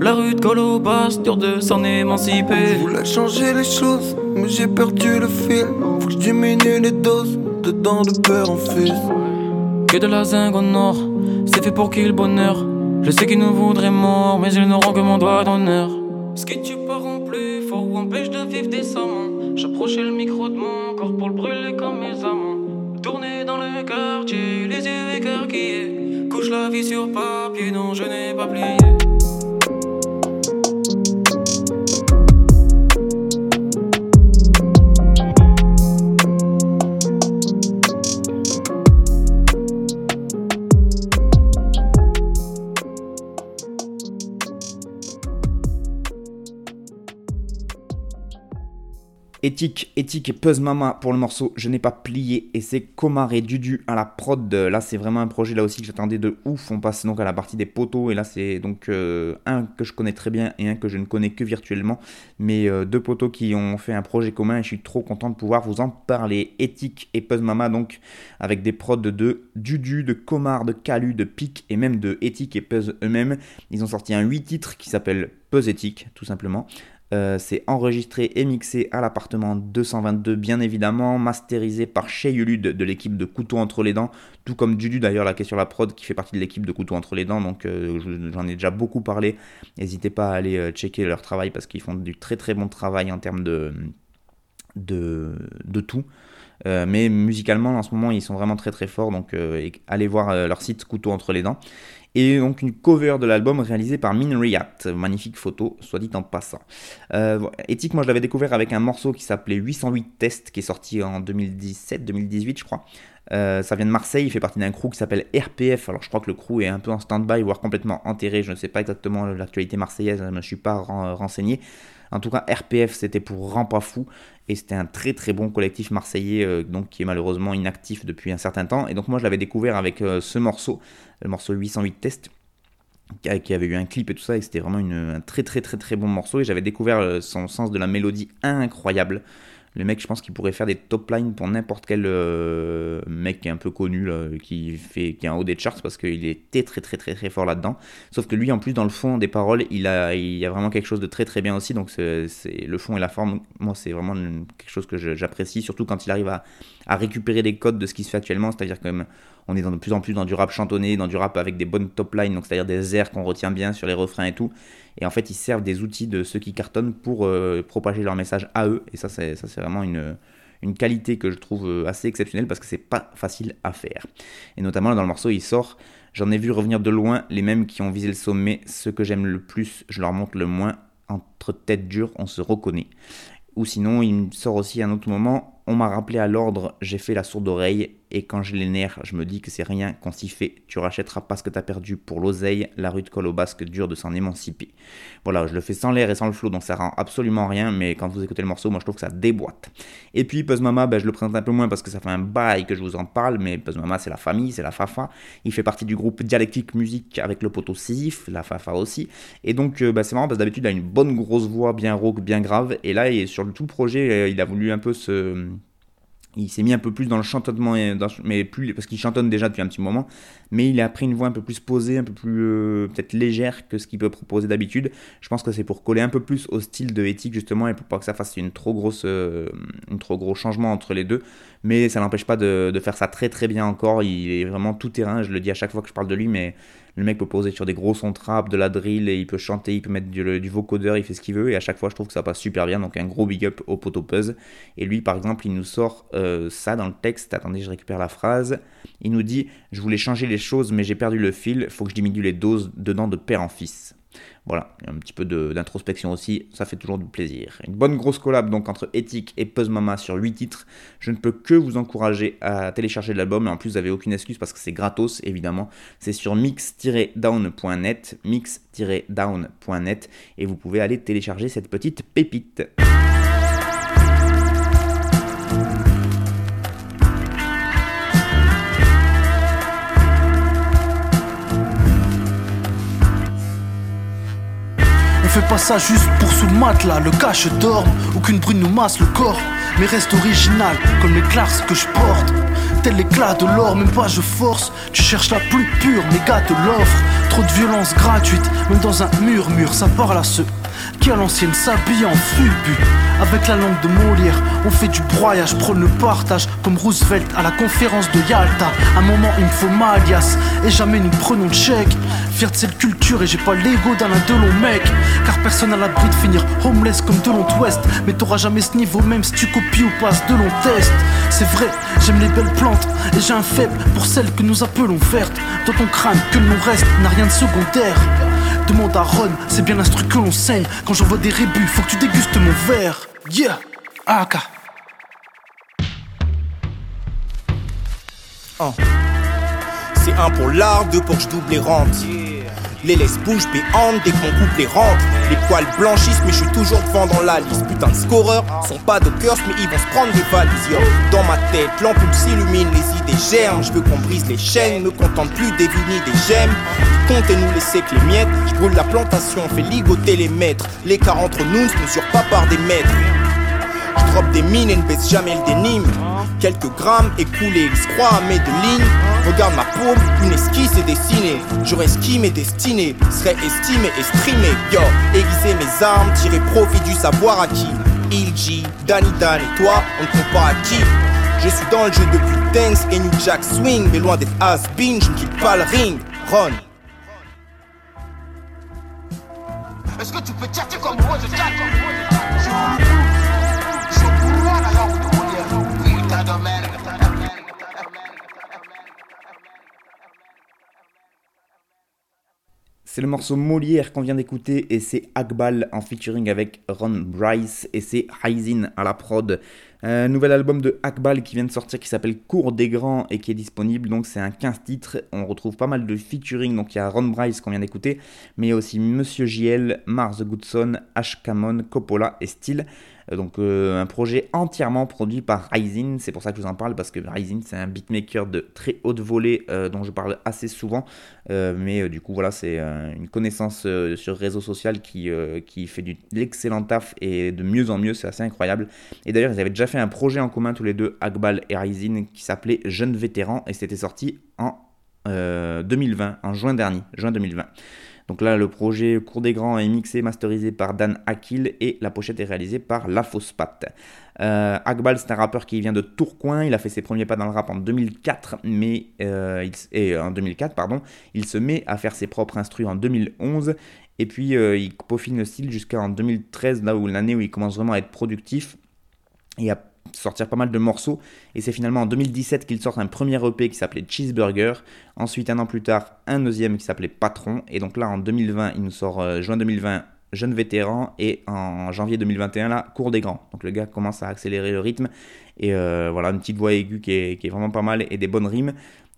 La rue de Colobas, dur de s'en émanciper. Je voulais changer les choses, mais j'ai perdu le fil. Faut que je diminue les doses, dedans de père en fils. Que de la zingue au nord, c'est fait pour qui le bonheur. Je sais qu'ils nous voudraient morts, mais ils n'auront que mon doigt d'honneur. Ce qui tue pas plus fort ou empêche de vivre décemment. J'approchais le micro de mon corps pour le brûler comme mes amants. Tourner dans le quartier, les yeux écarquillés la vie sur papier, non, je n'ai pas plié. Éthique, éthique et Puzz Mama pour le morceau Je n'ai pas plié et c'est Comar et Dudu à la prod. Là c'est vraiment un projet là aussi que j'attendais de ouf. On passe donc à la partie des poteaux et là c'est donc euh, un que je connais très bien et un que je ne connais que virtuellement. Mais euh, deux poteaux qui ont fait un projet commun et je suis trop content de pouvoir vous en parler. Éthique et Puzz Mama donc avec des prods de Dudu, de Comar, de Calu, de Pic et même de Éthique et Puzz eux-mêmes. Ils ont sorti un 8 titres qui s'appelle Puzz Éthique tout simplement. Euh, c'est enregistré et mixé à l'appartement 222, bien évidemment, masterisé par Shea de l'équipe de Couteau entre les dents, tout comme Dudu d'ailleurs, là qui sur la prod, qui fait partie de l'équipe de Couteau entre les dents, donc euh, j'en ai déjà beaucoup parlé. N'hésitez pas à aller euh, checker leur travail parce qu'ils font du très très bon travail en termes de tout. mais musicalement, en ce moment, ils sont vraiment très très forts. Donc, allez voir leur site Couteau entre les dents et donc une cover de l'album réalisée par Min Magnifique photo, soit dit en passant. Euh, moi je l'avais découvert avec un morceau qui s'appelait 808 Test, qui est sorti en 2017-2018, je crois. Euh, ça vient de Marseille, il fait partie d'un crew qui s'appelle RPF. Alors je crois que le crew est un peu en stand-by, voire complètement enterré. Je ne sais pas exactement l'actualité marseillaise, je ne me suis pas renseigné. En tout cas, RPF, c'était pour Rampa Fou. Et c'était un très très bon collectif marseillais, euh, donc qui est malheureusement inactif depuis un certain temps. Et donc moi, je l'avais découvert avec euh, ce morceau, le morceau 808 Test, qui avait eu un clip et tout ça, et c'était vraiment un très très très très bon morceau. Et j'avais découvert euh, son sens de la mélodie incroyable. Le mec, je pense qu'il pourrait faire des top lines pour n'importe quel euh, mec qui est un peu connu, qui, fait, qui est en haut des charts, parce qu'il était très très très très fort là-dedans. Sauf que lui, en plus, dans le fond des paroles, il a, il y a vraiment quelque chose de très très bien aussi. Donc, c'est, le fond et la forme, moi, c'est vraiment quelque chose que j'apprécie, surtout quand il arrive à, à récupérer des codes de ce qui se fait actuellement. C'est-à-dire que on est de plus en plus dans du rap chantonné, dans du rap avec des bonnes top lines, donc c'est-à-dire des airs qu'on retient bien sur les refrains et tout. Et en fait, ils servent des outils de ceux qui cartonnent pour euh, propager leur message à eux. Et ça, c'est, c'est vraiment une, qualité que je trouve euh, assez exceptionnelle parce que c'est pas facile à faire. Et notamment dans le morceau, il sort J'en ai vu revenir de loin les mêmes qui ont visé le sommet. Ceux que j'aime le plus, je leur montre le moins. Entre têtes dures, on se reconnaît. Ou sinon, il sort aussi un autre moment On m'a rappelé à l'ordre, j'ai fait la sourde oreille et quand j'ai les je me dis que c'est rien qu'on s'y fait. Tu rachèteras pas ce que t'as perdu pour l'oseille, la rue de Colobasque dure de s'en émanciper. Voilà, je le fais sans l'air et sans le flow, donc ça rend absolument rien, mais quand vous écoutez le morceau, moi je trouve que ça déboîte. Et puis Buzz Mama, ben, je le présente un peu moins parce que ça fait un bail que je vous en parle, mais Buzz Mama c'est la famille, c'est la Fafa. Il fait partie du groupe Dialectique Musique avec le poteau Sisyphe, la Fafa aussi. Et donc euh, ben, c'est marrant parce que d'habitude il a une bonne grosse voix, bien rauque, bien grave, et là sur le tout projet, euh, il a voulu un peu se il s'est mis un peu plus dans le chantonnement, mais parce qu'il chantonne déjà depuis un petit moment, mais il a pris une voix un peu plus posée, un peu plus euh, peut-être légère que ce qu'il peut proposer d'habitude. Je pense que c'est pour coller un peu plus au style de éthique justement et pour pas que ça fasse une trop grosse, euh, une trop gros changement entre les deux. Mais ça n'empêche pas de, faire ça très très bien encore. Il est vraiment tout terrain. Je le dis à chaque fois que je parle de lui, mais le mec peut poser sur des gros sons de la drill, et il peut chanter, il peut mettre du, vocodeur, il fait ce qu'il veut. Et à chaque fois, je trouve que ça passe super bien. Donc un gros big up au Potopuzz. Et lui, par exemple, il nous sort euh, ça dans le texte. Attendez, je récupère la phrase. Il nous dit Je voulais changer les choses, mais j'ai perdu le fil. Faut que je diminue les doses dedans de père en fils. Voilà, un petit peu d'introspection aussi, ça fait toujours du plaisir. Une bonne grosse collab donc entre Ethic et Puzz Mama sur 8 titres. Je ne peux que vous encourager à télécharger l'album, et en plus vous n'avez aucune excuse parce que c'est gratos évidemment. C'est sur mix-down.net, mix-down.net, et vous pouvez aller télécharger cette petite pépite. Pas ça juste pour sous le matelas, le cache dorme, ou qu'une brune nous masse le corps. Mais reste original, comme les classes que je porte. Tel l'éclat de l'or, même pas je force. Tu cherches la plus pure, mes gars te l'offrent. Trop de violence gratuite, même dans un murmure, ça parle à ceux qui à l'ancienne s'habille en fubu. Avec la langue de Molière, on fait du broyage, prône le partage, comme Roosevelt à la conférence de Yalta. Un moment, il me faut Malias, et jamais nous prenons le chèque. Fier de cette culture, et j'ai pas l'ego d'un long mec. Car personne n'a l'abri de finir homeless comme de West. Mais t'auras jamais ce niveau, même si tu copies ou passes de longs tests. C'est vrai, j'aime les belles plantes, et j'ai un faible pour celles que nous appelons vertes. Dans ton crâne, que le reste n'a rien de secondaire. Demande à Ron, c'est bien l'instru que l'on saigne. Quand j'envoie des rébus, faut que tu dégustes mon verre. Yeah, AK. Oh. C'est un pour l'art, deux pour que je double les rentes. Les laisse bouge béantes dès qu'on coupe les. Les poils blanchissent, mais je suis toujours devant dans la liste. Putain de scoreurs sont pas de curse, mais ils vont se prendre des valises. Dans ma tête, l'ampoule s'illumine, les idées germent. Je veux qu'on brise les chaînes, me contente plus des ni des gemmes. Comptez nous laisser que les miettes. Je brûle la plantation, fais ligoter les maîtres. L'écart entre nous ne se mesure pas par des mètres. Je drop des mines et ne baisse jamais le dénime. Quelques grammes écoulés, à mes deux lignes. Regarde ma paume, une esquisse est dessinée. J'aurais ski mes destinées, serait estimé et streamé. Yo, aiguiser mes armes, tirer profit du savoir acquis. Ilji, Danny Dan et toi, on ne compte pas à qui. Je suis dans le jeu depuis Dance et New Jack Swing, mais loin d'être has-been, je ne quitte pas le ring. Ron. Est-ce que tu peux tchatter comme moi, je chatte C'est le morceau Molière qu'on vient d'écouter et c'est Akbal en featuring avec Ron Bryce et c'est Hyzin à la prod. Un nouvel album de Akbal qui vient de sortir qui s'appelle Cours des Grands et qui est disponible. Donc c'est un 15 titres. On retrouve pas mal de featuring. Donc il y a Ron Bryce qu'on vient d'écouter, mais il y a aussi Monsieur JL, Mars Goodson, Ash Camon, Coppola et Steel. Euh, donc euh, un projet entièrement produit par Ryzen, c'est pour ça que je vous en parle parce que Ryzen c'est un beatmaker de très haute volée euh, dont je parle assez souvent, mais du coup voilà c'est une connaissance sur réseau social qui, qui fait de l'excellent taf et de mieux en mieux, c'est assez incroyable. Et d'ailleurs ils avaient déjà fait un projet en commun tous les deux, Akbal et Ryzen, qui s'appelait Jeunes Vétérans et c'était sorti en 2020, en juin dernier, juin 2020. Donc là, le projet Cours des Grands est mixé, masterisé par Dan Akil et la pochette est réalisée par La Patte. Euh, Akbal, c'est un rappeur qui vient de Tourcoing. Il a fait ses premiers pas dans le rap en 2004, mais euh, il, en 2004, pardon, il se met à faire ses propres instrus en 2011. Et puis euh, il peaufine le style jusqu'en 2013, là où l'année où il commence vraiment à être productif. Sortir pas mal de morceaux. Et c'est finalement en 2017 qu'il sort un premier EP qui s'appelait Cheeseburger. Ensuite, un an plus tard, un deuxième qui s'appelait Patron. Et donc là, en 2020, il nous sort euh, juin 2020 Jeune vétéran et en janvier 2021 là Cours des grands. Donc le gars commence à accélérer le rythme et euh, voilà une petite voix aiguë qui est, vraiment pas mal et des bonnes rimes.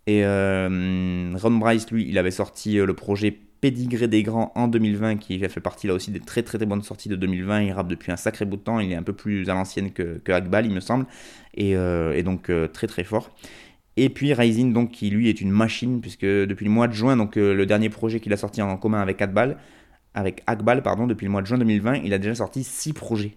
Et euh, Ron Bryce lui il avait sorti le projet Pédigré des Grands en 2020, qui a fait partie là aussi des très très très bonnes sorties de 2020. Il rappe depuis un sacré bout de temps, il est un peu plus à l'ancienne que, Akbal, il me semble, et, euh, donc euh, très très fort. Et puis Rising, donc, qui lui est une machine, puisque depuis le mois de juin, donc euh, le dernier projet qu'il a sorti en commun avec Akbal, avec Akbal, pardon, depuis le mois de juin 2020, il a déjà sorti 6 projets.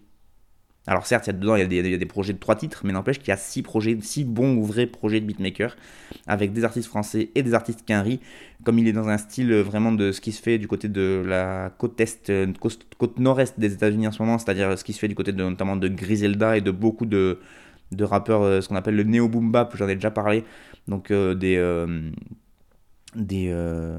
Alors certes, il y a dedans, il y a des, projets de trois titres, mais n'empêche qu'il y a six projets, six bons ou vrais projets de beatmaker, avec des artistes français et des artistes quinri, comme il est dans un style vraiment de ce qui se fait du côté de la côte est, euh, côte, nord-est des États-Unis en ce moment, c'est-à-dire ce qui se fait du côté notamment de Griselda et de beaucoup de, rappeurs, euh, ce qu'on appelle le néo boom j'en ai déjà parlé, donc euh, des des euh,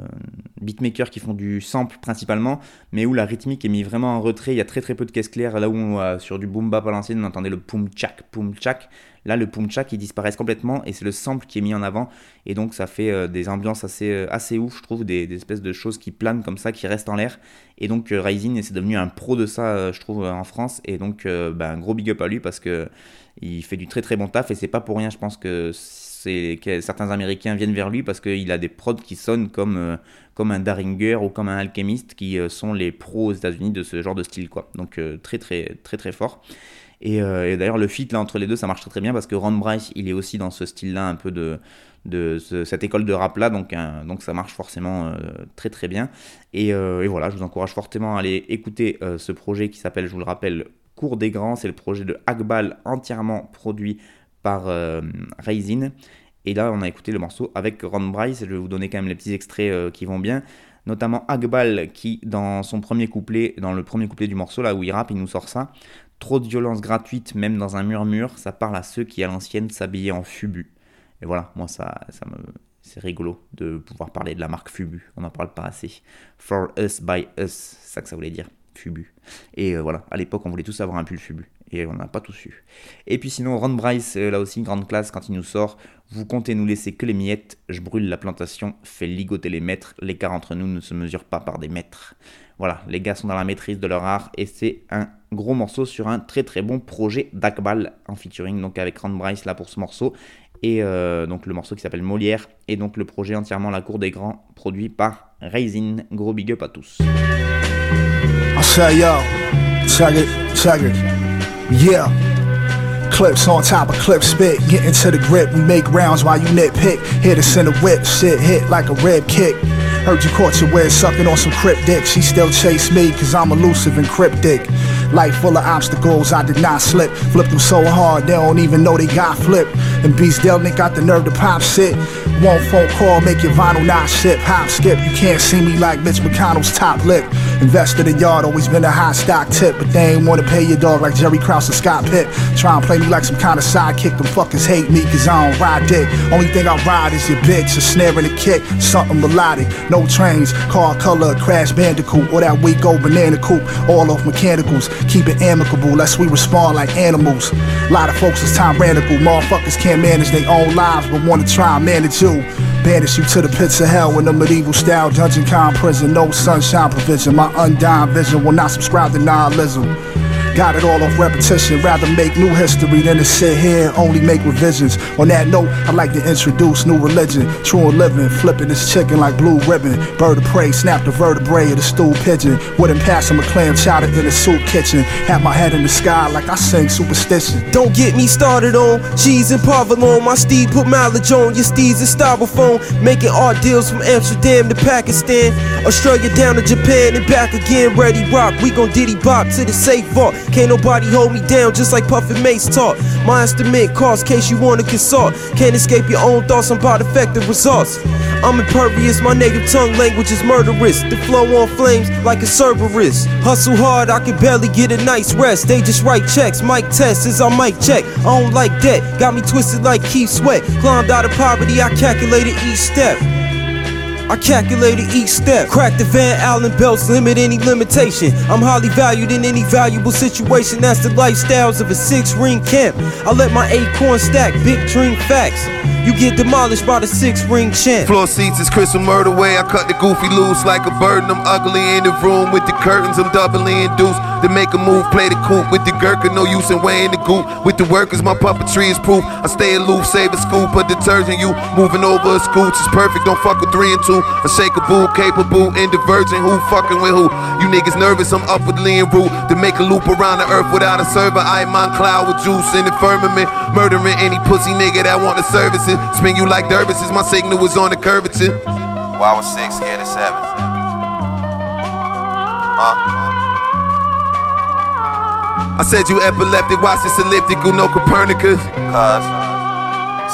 beatmakers qui font du sample principalement, mais où la rythmique est mise vraiment en retrait. Il y a très très peu de caisses claires. Là où sur du boom bap à l'ancienne, on entendait le poum chak, poum chak. Là, le poum chak, il disparaît complètement et c'est le sample qui est mis en avant. Et donc, ça fait euh, des ambiances assez, euh, assez ouf, je trouve, des, espèces de choses qui planent comme ça, qui restent en l'air. Et donc, Rising, c'est devenu un pro de ça, je trouve, en France. Et donc, ben, un gros big up à lui parce que il fait du très très bon taf et c'est pas pour rien, je pense que que certains Américains viennent vers lui parce qu'il a des prods qui sonnent comme, euh, comme un Daringer ou comme un Alchemist qui euh, sont les pros aux États-Unis de ce genre de style quoi. Donc euh, très très très très fort. Et, d'ailleurs, le feat là entre les deux, ça marche très très bien parce que Ron Bryce, il est aussi dans ce style-là, un peu de, de ce- cette école de rap là, donc, donc ça marche forcément très très bien. Et, et voilà, je vous encourage fortement à aller écouter ce projet qui s'appelle, je vous le rappelle, Cours des Grands. C'est le projet de Akbal entièrement produit par euh, Raisin. Et là, on a écouté le morceau avec Ron Bryce. Je vais vous donner quand même les petits extraits euh, qui vont bien. Notamment Akbal qui, dans son premier couplet, dans le premier couplet du morceau, là où il rappe, il nous sort ça. Trop de violence gratuite, même dans un murmure, ça parle à ceux qui, à l'ancienne, s'habillaient en fubu. Et voilà, moi, ça, ça me. C'est rigolo de pouvoir parler de la marque Fubu. On n'en parle pas assez. For us, by us, c'est ça que ça voulait dire. Fubu. Et euh, voilà, à l'époque, on voulait tous avoir un pull Fubu. Et on n'a pas tous eu. Et puis sinon, Ron Bryce, euh, là aussi, grande classe quand il nous sort. Vous comptez nous laisser que les miettes. Je brûle la plantation, fais ligoter les maîtres. L'écart entre nous ne se mesure pas par des mètres. Voilà, les gars sont dans la maîtrise de leur art. Et c'est un gros morceau sur un très très bon projet d'Akbal en featuring donc avec Ron Bryce là pour ce morceau. Et euh, donc le morceau qui s'appelle Molière. Et donc le projet entièrement La Cour des Grands, produit par Raisin. Gros big up à tous. Yeah. Clips on top of clip spit, get into the grip. We make rounds while you nitpick. Hit us in the whip, shit hit like a rib kick. Heard you caught your way sucking on some cryptic. She still chase me, cause I'm elusive and cryptic. Life full of obstacles, I did not slip. Flipped them so hard, they don't even know they got flipped. And Beast Delnick got the nerve to pop shit. One phone call, make your vinyl not ship. Hop skip, you can't see me like Mitch McConnell's top lip. Invested in yard, always been a high stock tip. But they ain't wanna pay your dog like Jerry Krause and Scott Pitt. Try and play me like some kind of sidekick. Them fuckers hate me cause I don't ride dick. Only thing I ride is your bitch, a snare and a kick. Something melodic, no trains, car color, crash bandicoot. Or that weak old banana coupe. All off mechanicals, keep it amicable, lest we respond like animals. A Lot of folks is tyrannical. Motherfuckers can't manage their own lives, but wanna try and manage you. Banish you to the pits of hell in a medieval style dungeon con prison. No sunshine provision. My undying vision will not subscribe to nihilism. Got it all off repetition. Rather make new history than to sit here and only make revisions. On that note, I'd like to introduce new religion. True and living, flipping this chicken like blue ribbon. Bird of prey, snap the vertebrae of the stool pigeon. Wouldn't pass him a clam chowder in a soup kitchen. Have my head in the sky like I sing superstition. Don't get me started on cheese and provolone. My steed put mileage on your steeds and styrofoam. Making art deals from Amsterdam to Pakistan, Australia down to Japan and back again. Ready rock, we gon' diddy bop to the safe vault. Can't nobody hold me down just like Puffin Mace taught. My instrument cost case you wanna consult. Can't escape your own thoughts, I'm about effective results. I'm impervious, my native tongue language is murderous. The flow on flames like a Cerberus. Hustle hard, I can barely get a night's rest. They just write checks, mic test is I mic check. I don't like that, got me twisted like Keith Sweat. Climbed out of poverty, I calculated each step. I calculated each step. Crack the Van Allen belts, limit any limitation. I'm highly valued in any valuable situation. That's the lifestyles of a six ring camp. I let my acorn stack, big dream facts. You get demolished by the six ring champ. Floor seats is crystal murder way. I cut the goofy loose like a bird and I'm ugly in the room with the curtains. I'm doubly induced to make a move, play the coop with the gurkha. No use in weighing the goop with the workers. My puppetry is proof. I stay aloof, save a scoop, a detergent. You moving over a scooch is perfect. Don't fuck with three and two. A shakeable, capable, and divergent. Who fucking with who? You niggas nervous? I'm upwardly en route to make a loop around the earth without a server. I am on cloud with juice in the firmament, murdering any pussy nigga that want the services. Spin you like dervises. My signal was on the curvature. Well, I was six, scared of seven. Huh? I said you epileptic, watch this elliptical, no Copernicus. Cuz,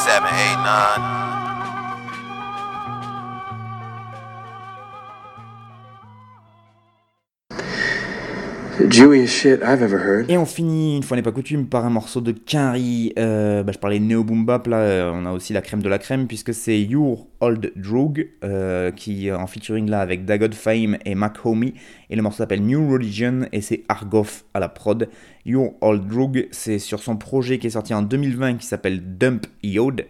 seven, eight, nine. Et on finit, une fois n'est pas coutume, par un morceau de Quinry. Euh, bah, je parlais Neo Boom Bap, là, euh, on a aussi la crème de la crème, puisque c'est Your Old Drug, euh, qui est en featuring là avec Dagod Fame et Mac Homie. Et le morceau s'appelle New Religion, et c'est Argoff à la prod. Your Old Drug, c'est sur son projet qui est sorti en 2020, qui s'appelle Dump Yod.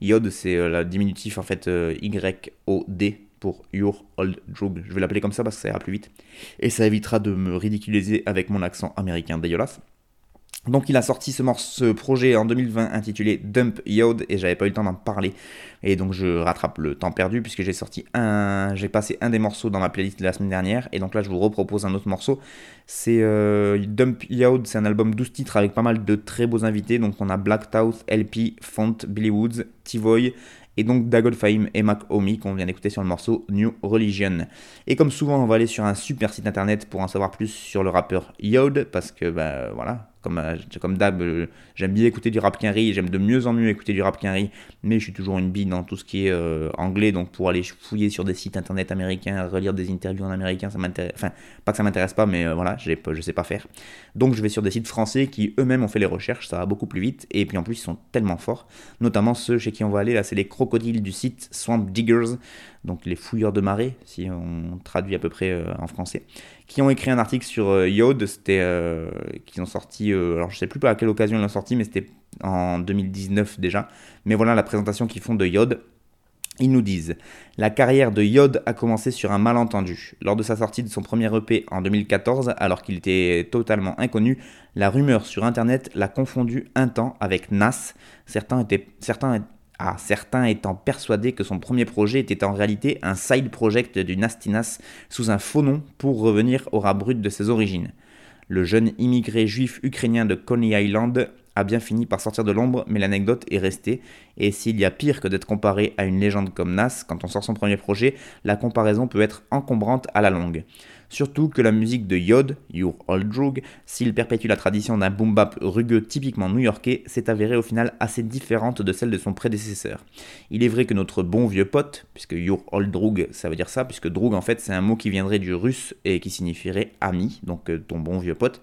Yod, c'est euh, la diminutif en fait euh, Y-O-D pour Your Old Drug. Je vais l'appeler comme ça parce que ça ira plus vite. Et ça évitera de me ridiculiser avec mon accent américain dégueulasse. Donc il a sorti ce, morceau, ce projet en 2020 intitulé Dump Yod et j'avais pas eu le temps d'en parler et donc je rattrape le temps perdu puisque j'ai sorti un, j'ai passé un des morceaux dans ma playlist de la semaine dernière et donc là je vous repropose un autre morceau. C'est euh, Dump Yod, c'est un album 12 titres avec pas mal de très beaux invités. Donc on a Black Tooth, LP, Font, Billy Woods, T-Voy, et donc Dagod Fahim et Mac Omi qu'on vient d'écouter sur le morceau New Religion. Et comme souvent, on va aller sur un super site internet pour en savoir plus sur le rappeur Yod parce que bah voilà, comme, euh, comme d'hab, euh, j'aime bien écouter du rap quinri, j'aime de mieux en mieux écouter du rap quinri, mais je suis toujours une bille dans tout ce qui est euh, anglais, donc pour aller fouiller sur des sites internet américains, relire des interviews en américain, ça m'intéresse, enfin, pas que ça m'intéresse pas, mais voilà, je sais pas faire. Donc je vais sur des sites français qui eux-mêmes ont fait les recherches, ça va beaucoup plus vite, et puis en plus ils sont tellement forts, notamment ceux chez qui on va aller, là c'est les crocodiles du site Swamp Diggers, donc les fouilleurs de marée, si on traduit à peu près en français qui ont écrit un article sur euh, Yod, c'était euh, qui ont sorti, euh, alors je sais plus à quelle occasion ils l'ont sorti, mais c'était en 2019 déjà. Mais voilà la présentation qu'ils font de Yod. Ils nous disent La carrière de Yod a commencé sur un malentendu. Lors de sa sortie de son premier EP en 2014, alors qu'il était totalement inconnu, la rumeur sur internet l'a confondu un temps avec Nas. Certains étaient, certains à certains étant persuadés que son premier projet était en réalité un side project du Nastinas sous un faux nom pour revenir au rat brut de ses origines. Le jeune immigré juif ukrainien de Coney Island a bien fini par sortir de l'ombre, mais l'anecdote est restée, et s'il y a pire que d'être comparé à une légende comme Nas quand on sort son premier projet, la comparaison peut être encombrante à la longue. Surtout que la musique de Yod, Your Old Drug, s'il perpétue la tradition d'un boom bap rugueux typiquement new-yorkais, s'est avérée au final assez différente de celle de son prédécesseur. Il est vrai que notre bon vieux pote, puisque Your Old Drug ça veut dire ça, puisque Drug en fait c'est un mot qui viendrait du russe et qui signifierait ami, donc euh, ton bon vieux pote,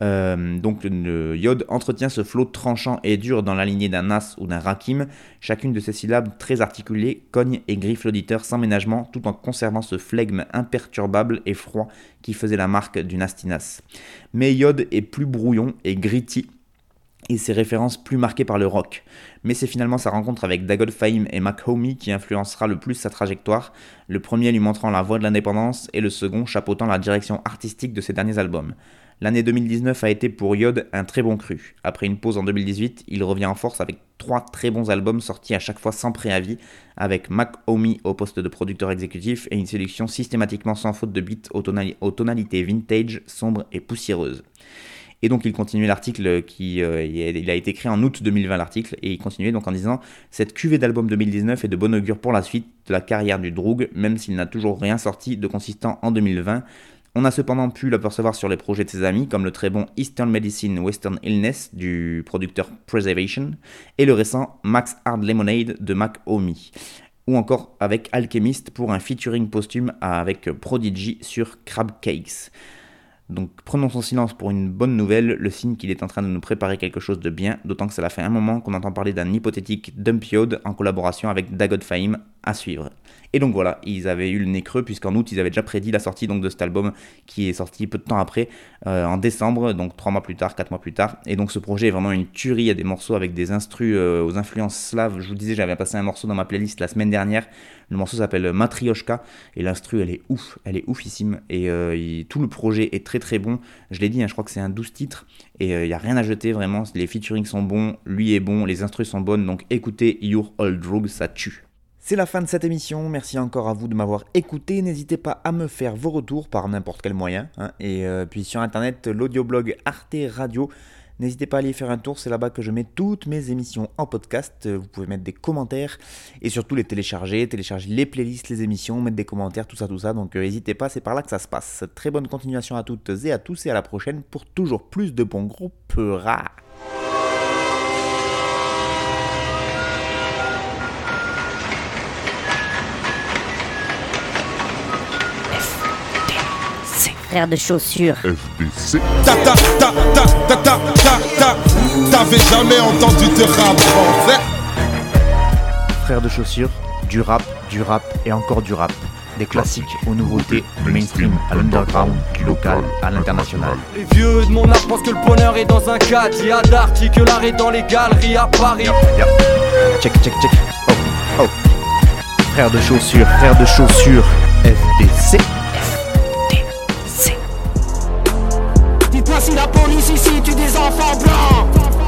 euh, donc le Yod entretient ce flot tranchant et dur dans la lignée d'un As ou d'un Rakim. Chacune de ces syllabes très articulées cogne et griffe l'auditeur sans ménagement tout en conservant ce flegme imperturbable et froid qui faisait la marque du Nastinas. Mais Yod est plus brouillon et gritty et ses références plus marquées par le rock. Mais c'est finalement sa rencontre avec Dagod Fahim et Homie qui influencera le plus sa trajectoire, le premier lui montrant la voie de l'indépendance et le second chapeautant la direction artistique de ses derniers albums. L'année 2019 a été pour Yod un très bon cru. Après une pause en 2018, il revient en force avec trois très bons albums sortis à chaque fois sans préavis, avec Mac Omi au poste de producteur exécutif et une sélection systématiquement sans faute de beats aux, tonalités vintage, sombres et poussiéreuses. Et donc il continuait l'article qui euh, il a été écrit en août 2020 l'article et il continuait donc en disant cette cuvée d'albums 2019 est de bon augure pour la suite de la carrière du Droog même s'il n'a toujours rien sorti de consistant en 2020. On a cependant pu l'apercevoir sur les projets de ses amis, comme le très bon Eastern Medicine Western Illness du producteur Preservation, et le récent Max Hard Lemonade de Mac Omi, ou encore avec Alchemist pour un featuring posthume avec Prodigy sur Crab Cakes. Donc prenons son silence pour une bonne nouvelle, le signe qu'il est en train de nous préparer quelque chose de bien, d'autant que cela fait un moment qu'on entend parler d'un hypothétique Dumpiode en collaboration avec Dagod Fahim à suivre. Et donc voilà, ils avaient eu le nez creux puisqu'en août ils avaient déjà prédit la sortie donc de cet album qui est sorti peu de temps après, euh, en décembre, donc trois mois plus tard, quatre mois plus tard. Et donc ce projet est vraiment une tuerie, il y a des morceaux avec des instrus euh, aux influences slaves. Je vous disais, j'avais passé un morceau dans ma playlist la semaine dernière. Le morceau s'appelle Matryoshka et l'instru elle est ouf, elle est oufissime et euh, tout le projet est très très bon. Je l'ai dit, hein, je crois que c'est un 12 titres et il n'y a rien à jeter vraiment. Les featuring sont bons, lui est bon, les instrus sont bonnes donc écoutez Your Old Drug, ça tue. C'est la fin de cette émission, merci encore à vous de m'avoir écouté, n'hésitez pas à me faire vos retours par n'importe quel moyen, hein. et euh, puis sur internet, l'audioblog Arte Radio, n'hésitez pas à aller faire un tour, c'est là-bas que je mets toutes mes émissions en podcast, vous pouvez mettre des commentaires, et surtout les télécharger, télécharger les playlists, les émissions, mettre des commentaires, tout ça, tout ça, donc euh, n'hésitez pas, c'est par là que ça se passe. Très bonne continuation à toutes et à tous, et à la prochaine pour toujours plus de bons groupes. Frère de chaussures. FBC. Ta ta ta ta ta ta ta ta. T'avais jamais entendu de rap français Frère de chaussures, du rap, du rap et encore du rap. Des classiques aux nouveautés, du mainstream à l'underground, du local à l'international. Les vieux de mon âge pensent que le bonheur est dans un cadre. Il y a d'articles l'arrêt dans les galeries à Paris. Check, check, check. Oh, oh. Frère de chaussures, frère de chaussures, FBC. Si la police ici tue des enfants blancs